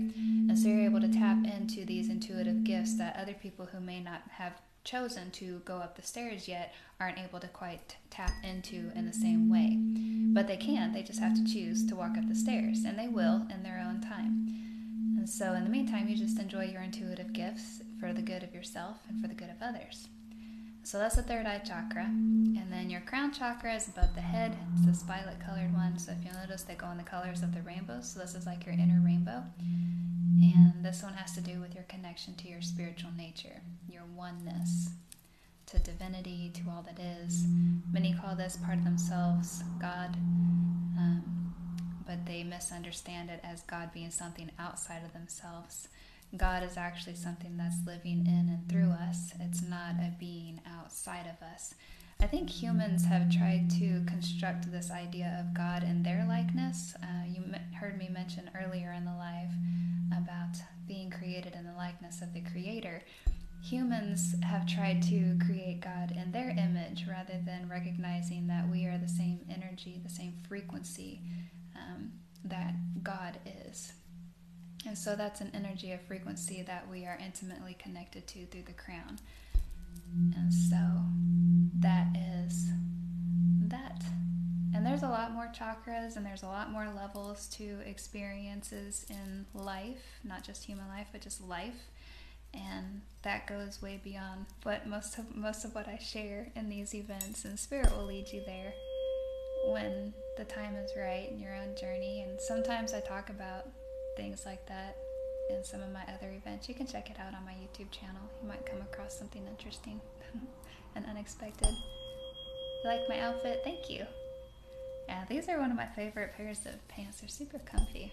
And so you're able to tap into these intuitive gifts that other people who may not have chosen to go up the stairs yet aren't able to quite tap into in the same way. But they can, they just have to choose to walk up the stairs, and they will in their own time. And so, in the meantime, you just enjoy your intuitive gifts for the good of yourself and for the good of others. So that's the third eye chakra. And then your crown chakra is above the head. It's this violet colored one. So if you'll notice, they go in the colors of the rainbow. So this is like your inner rainbow. And this one has to do with your connection to your spiritual nature, your oneness to divinity, to all that is. Many call this part of themselves God, um, but they misunderstand it as God being something outside of themselves. God is actually something that's living in and through us, it's not a being outside of us. I think humans have tried to construct this idea of God in their likeness. Uh, you heard me mention earlier in the live about being created in the likeness of the Creator. Humans have tried to create God in their image rather than recognizing that we are the same energy, the same frequency um, that God is. And so that's an energy of frequency that we are intimately connected to through the crown. And so that is that. And there's a lot more chakras and there's a lot more levels to experiences in life, not just human life, but just life. And that goes way beyond what most of most of what I share in these events and spirit will lead you there when the time is right in your own journey. And sometimes I talk about things like that in some of my other events. You can check it out on my YouTube channel. You might come across something interesting and unexpected. You like my outfit? Thank you. Yeah, these are one of my favorite pairs of pants. They're super comfy.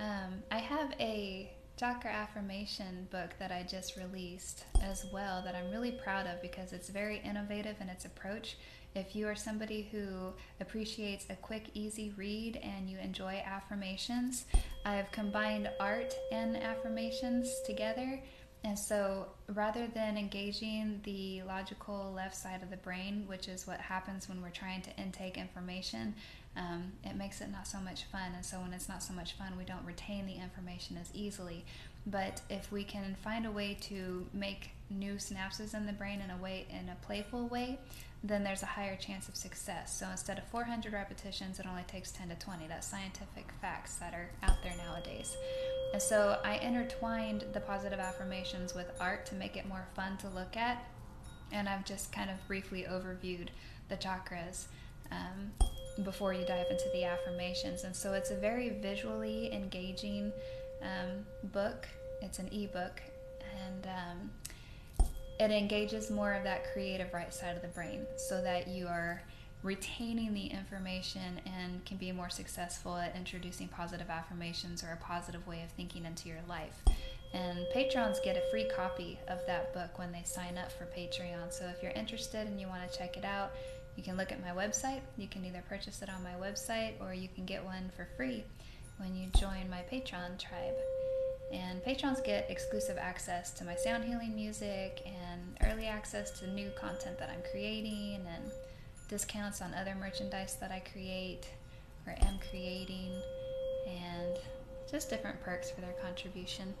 Um, I have a chakra affirmation book that I just released as well that I'm really proud of because it's very innovative in its approach. If you are somebody who appreciates a quick, easy read and you enjoy affirmations, I've combined art and affirmations together And so rather than engaging the logical left side of the brain, which is what happens when we're trying to intake information, um, it makes it not so much fun. And so when it's not so much fun, we don't retain the information as easily. But if we can find a way to make new synapses in the brain in a way in a playful way, then there's a higher chance of success. So instead of 400 repetitions, it only takes 10 to 20. That's scientific facts that are out there nowadays. And so I intertwined the positive affirmations with art to make it more fun to look at. And I've just kind of briefly overviewed the chakras um, before you dive into the affirmations. And so it's a very visually engaging um, book. It's an ebook. And um, it engages more of that creative right side of the brain so that you are retaining the information and can be more successful at introducing positive affirmations or a positive way of thinking into your life. And patrons get a free copy of that book when they sign up for Patreon. So if you're interested and you want to check it out, you can look at my website. You can either purchase it on my website or you can get one for free when you join my Patreon tribe. And patrons get exclusive access to my sound healing music and early access to new content that I'm creating and discounts on other merchandise that I create or am creating and just different perks for their contribution.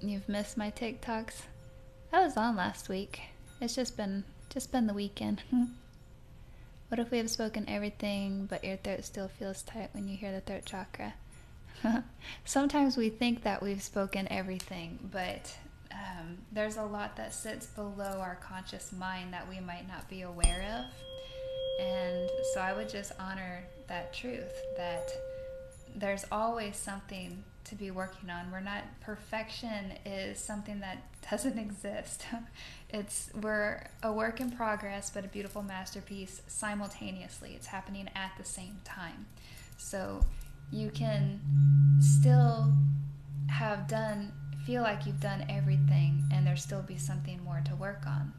You've missed my TikToks? I was on last week. It's just been just been the weekend. what if we have spoken everything but your throat still feels tight when you hear the throat chakra? Sometimes we think that we've spoken everything, but um, there's a lot that sits below our conscious mind that we might not be aware of. And so I would just honor that truth that there's always something to be working on. We're not perfection is something that doesn't exist. it's we're a work in progress but a beautiful masterpiece simultaneously. It's happening at the same time. So you can still have done feel like you've done everything and there still be something more to work on.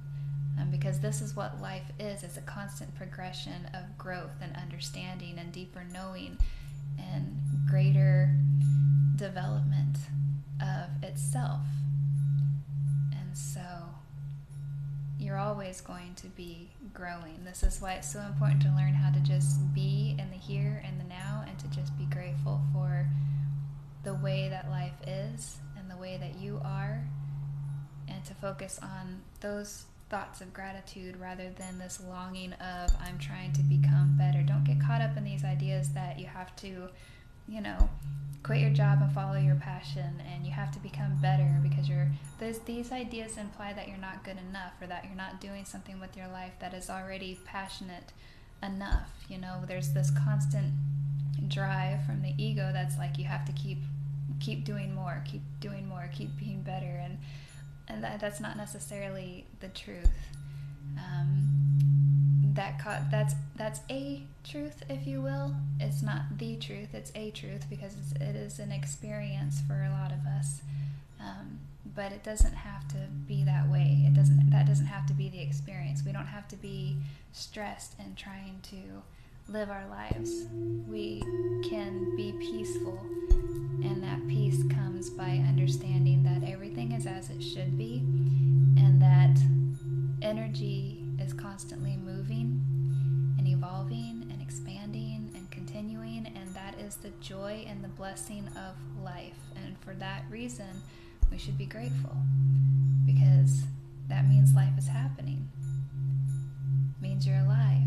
Um, because this is what life is it's a constant progression of growth and understanding and deeper knowing and greater development of itself. And so you're always going to be growing. This is why it's so important to learn how to just be in the here and the now and to just be grateful for the way that life is and the way that you are and to focus on those thoughts of gratitude rather than this longing of I'm trying to become better. Don't get caught up in these ideas that you have to, you know, quit your job and follow your passion and you have to become better because you're those these ideas imply that you're not good enough or that you're not doing something with your life that is already passionate enough you know? There's this constant drive from the ego that's like you have to keep keep doing more keep doing more keep being better and and that, that's not necessarily the truth. Um, that that's that's a truth, if you will. It's not the truth; it's a truth because it's, it is an experience for a lot of us. Um, but it doesn't have to be that way. It doesn't. That doesn't have to be the experience. We don't have to be stressed and trying to live our lives. We can be peaceful, and that peace comes by understanding that everything is as it should be, and that energy is constantly moving and evolving and expanding and continuing, and that is the joy and the blessing of life. And for that reason, we should be grateful because that means life is happening, it means you're alive.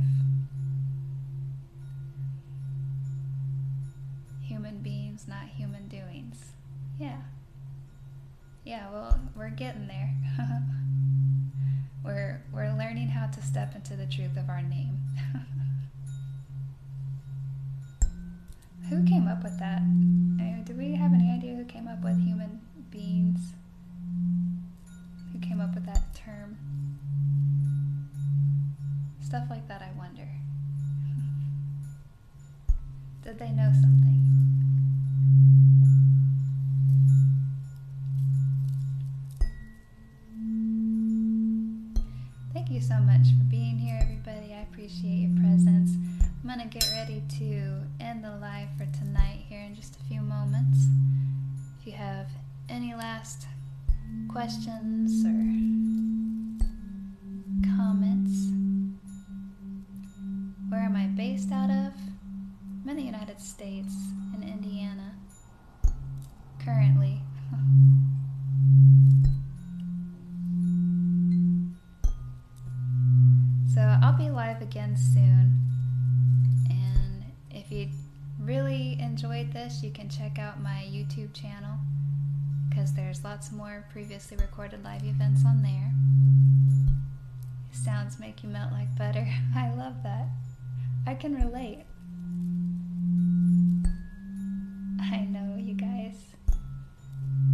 Human beings, not human doings. Yeah. Yeah, well, we're getting there. We're, we're learning how to step into the truth of our name. who came up with that? Uh, do we have any idea who came up with human beings? Who came up with that term? Stuff like that, I wonder. Did they know something? Get ready to end the live for tonight here in just a few moments. If you have any last questions or comments. Where am I based out of? I'm in the United States, in Indiana, currently. YouTube channel because there's lots more previously recorded live events on there. Sounds make you melt like butter. I love that. I can relate. I know, you guys.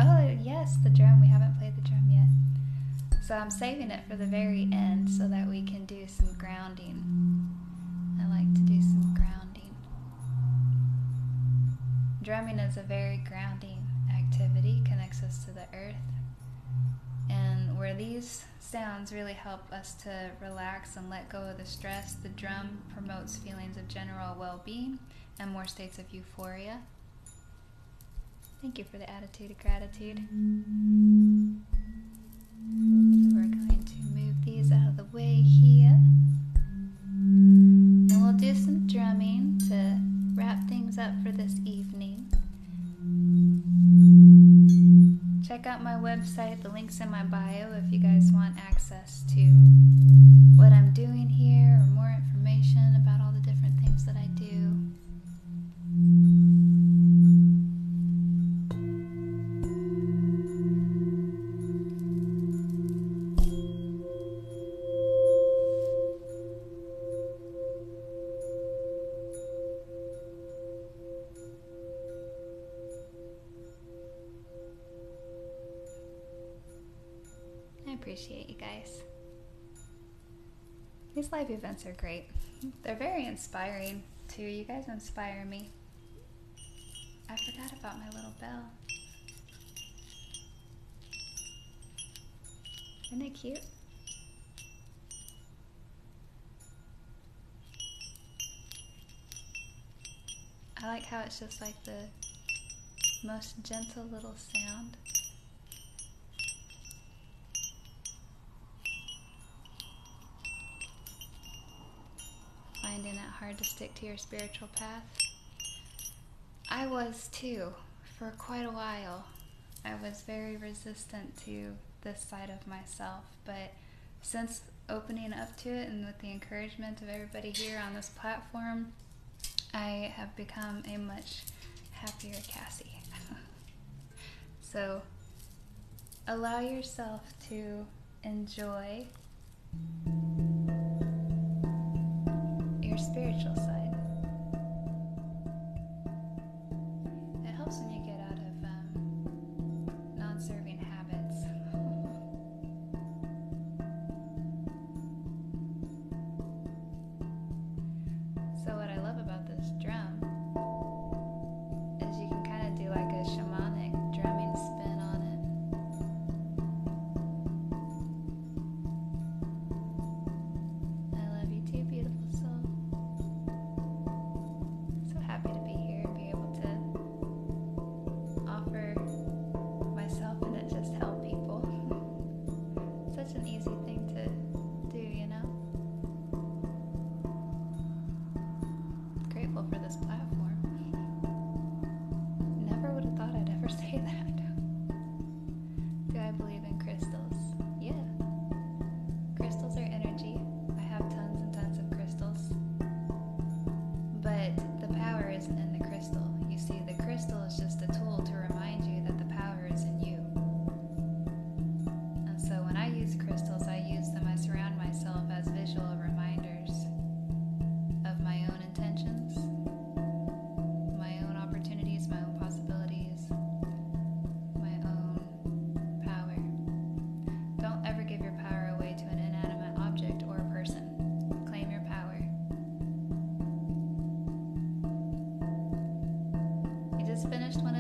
Oh, yes, the drum. We haven't played the drum yet. So I'm saving it for the very end so that we can do some grounding. Drumming is a very grounding activity, connects us to the earth. And where these sounds really help us to relax and let go of the stress, the drum promotes feelings of general well being and more states of euphoria. Thank you for the attitude of gratitude. Website, the link's in my bio if you guys want access to Events are great. They're very inspiring too. You guys inspire me. I forgot about my little bell. Isn't it cute? I like how it's just like the most gentle little sound. Finding it hard to stick to your spiritual path. I was too, for quite a while. I was very resistant to this side of myself, but since opening up to it and with the encouragement of everybody here on this platform, I have become a much happier Cassie. so allow yourself to enjoy your spiritual Just finished one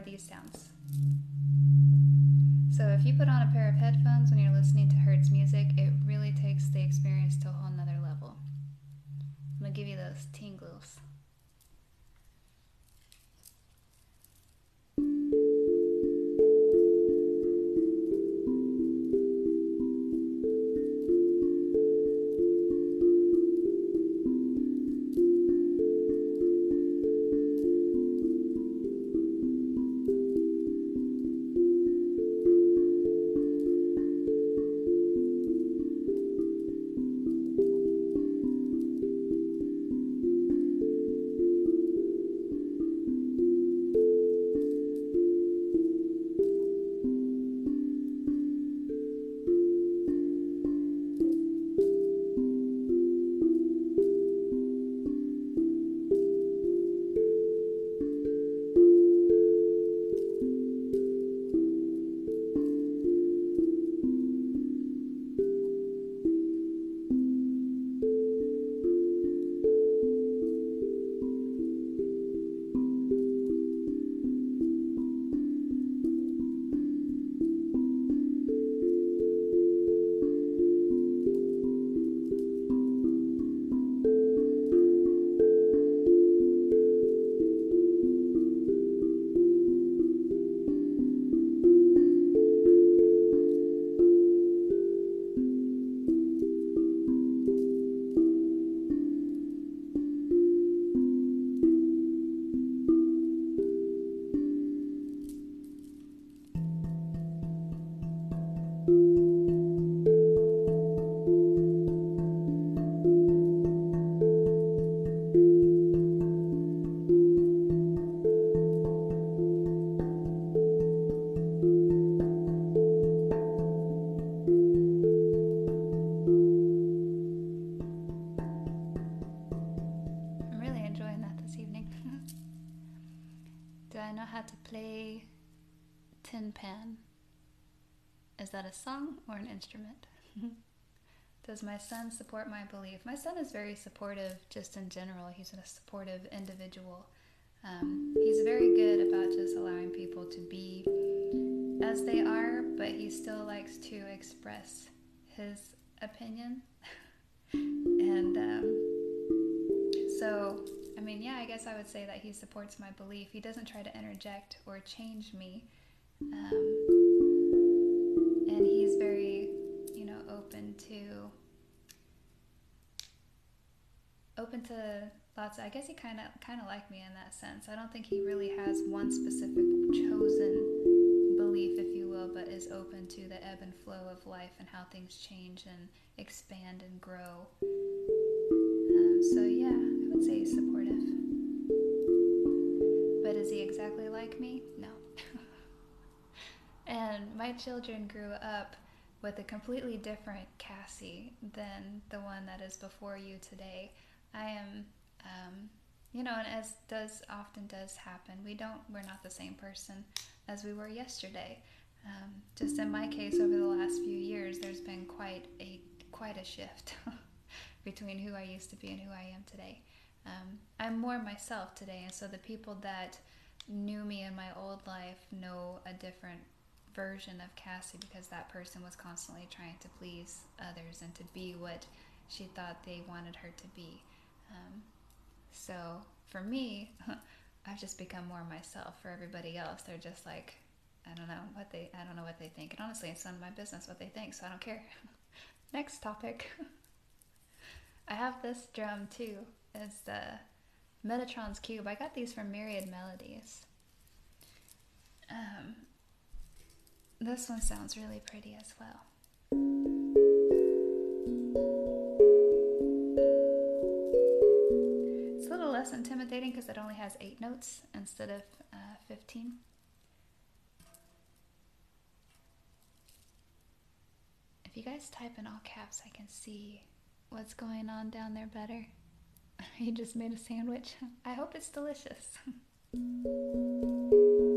these my son support my belief? My son is very supportive just in general. He's a supportive individual. Um, he's very good about just allowing people to be as they are, but he still likes to express his opinion. and um, so, I mean, yeah, I guess I would say that he supports my belief. He doesn't try to interject or change me. Um, lots. I guess he kind of kind of like me in that sense. I don't think he really has one specific chosen belief, if you will, but is open to the ebb and flow of life and how things change and expand and grow. Um, so yeah, I would say he's supportive. But is he exactly like me? No. and my children grew up with a completely different Cassie than the one that is before you today. I am, um, you know, and as does often does happen, we don't, we're not the same person as we were yesterday. Um, just in my case, over the last few years, there's been quite a quite a shift between who I used to be and who I am today. Um, I'm more myself today, and so the people that knew me in my old life know a different version of Cassie because that person was constantly trying to please others and to be what she thought they wanted her to be. Um, so for me, I've just become more myself. For everybody else, they're just like, I don't know what they, I don't know what they think. And honestly, it's none of my business what they think, so I don't care. Next topic. I have this drum too. It's the Metatron's Cube. I got these from Myriad Melodies. Um, this one sounds really pretty as well. Less intimidating because it only has eight notes instead of uh, 15. If you guys type in all caps, I can see what's going on down there better. You just made a sandwich. I hope it's delicious.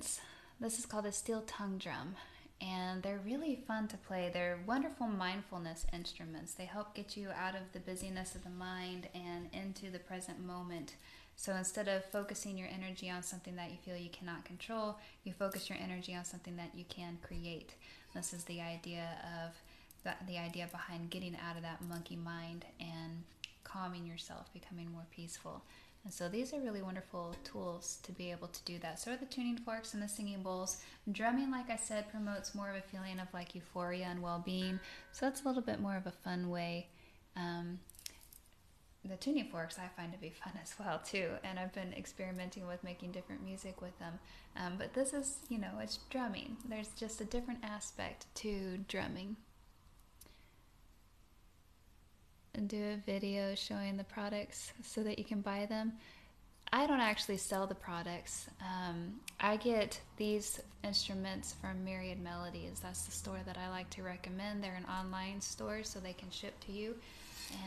instruments, this is called a steel tongue drum, and they're really fun to play. They're wonderful mindfulness instruments. They help get you out of the busyness of the mind and into the present moment. So instead of focusing your energy on something that you feel you cannot control, you focus your energy on something that you can create. This is the idea of the, the idea behind getting out of that monkey mind and calming yourself, becoming more peaceful. And so these are really wonderful tools to be able to do that. So are the tuning forks and the singing bowls. Drumming, like I said, promotes more of a feeling of like euphoria and well-being. So that's a little bit more of a fun way. Um, the tuning forks I find to be fun as well too, and I've been experimenting with making different music with them. Um, but this is, you know, it's drumming. There's just a different aspect to drumming. And do a video showing the products so that you can buy them. I don't actually sell the products. Um, I get these instruments from Myriad Melodies. That's the store that I like to recommend. They're an online store, so they can ship to you.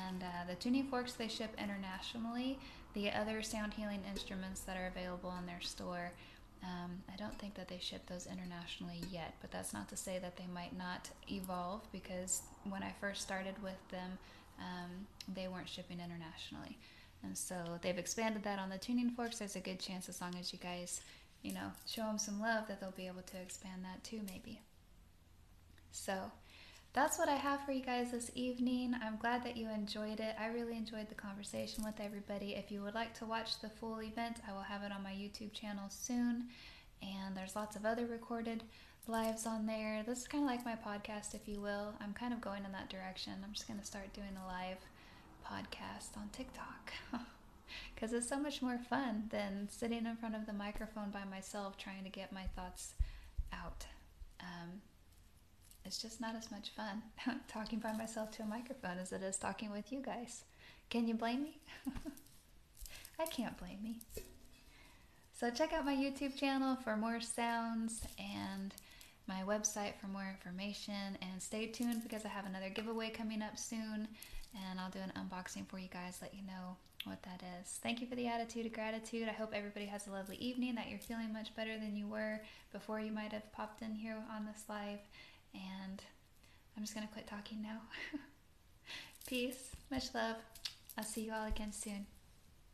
And uh, the tuning forks they ship internationally. The other sound healing instruments that are available in their store, um, I don't think that they ship those internationally yet. But that's not to say that they might not evolve because when I first started with them, um, they weren't shipping internationally. And so they've expanded that on the tuning forks. There's a good chance, as long as you guys, you know, show them some love, that they'll be able to expand that too, maybe. So that's what I have for you guys this evening. I'm glad that you enjoyed it. I really enjoyed the conversation with everybody. If you would like to watch the full event, I will have it on my YouTube channel soon. And there's lots of other recorded lives on there. This is kind of like my podcast, if you will. I'm kind of going in that direction. I'm just going to start doing a live podcast on TikTok because it's so much more fun than sitting in front of the microphone by myself trying to get my thoughts out. Um, it's just not as much fun talking by myself to a microphone as it is talking with you guys. Can you blame me? I can't blame me. So check out my YouTube channel for more sounds and my website for more information and stay tuned because I have another giveaway coming up soon and I'll do an unboxing for you guys, let you know what that is. Thank you for the attitude of gratitude. I hope everybody has a lovely evening, that you're feeling much better than you were before you might have popped in here on this live. And I'm just going to quit talking now. Peace, much love. I'll see you all again soon.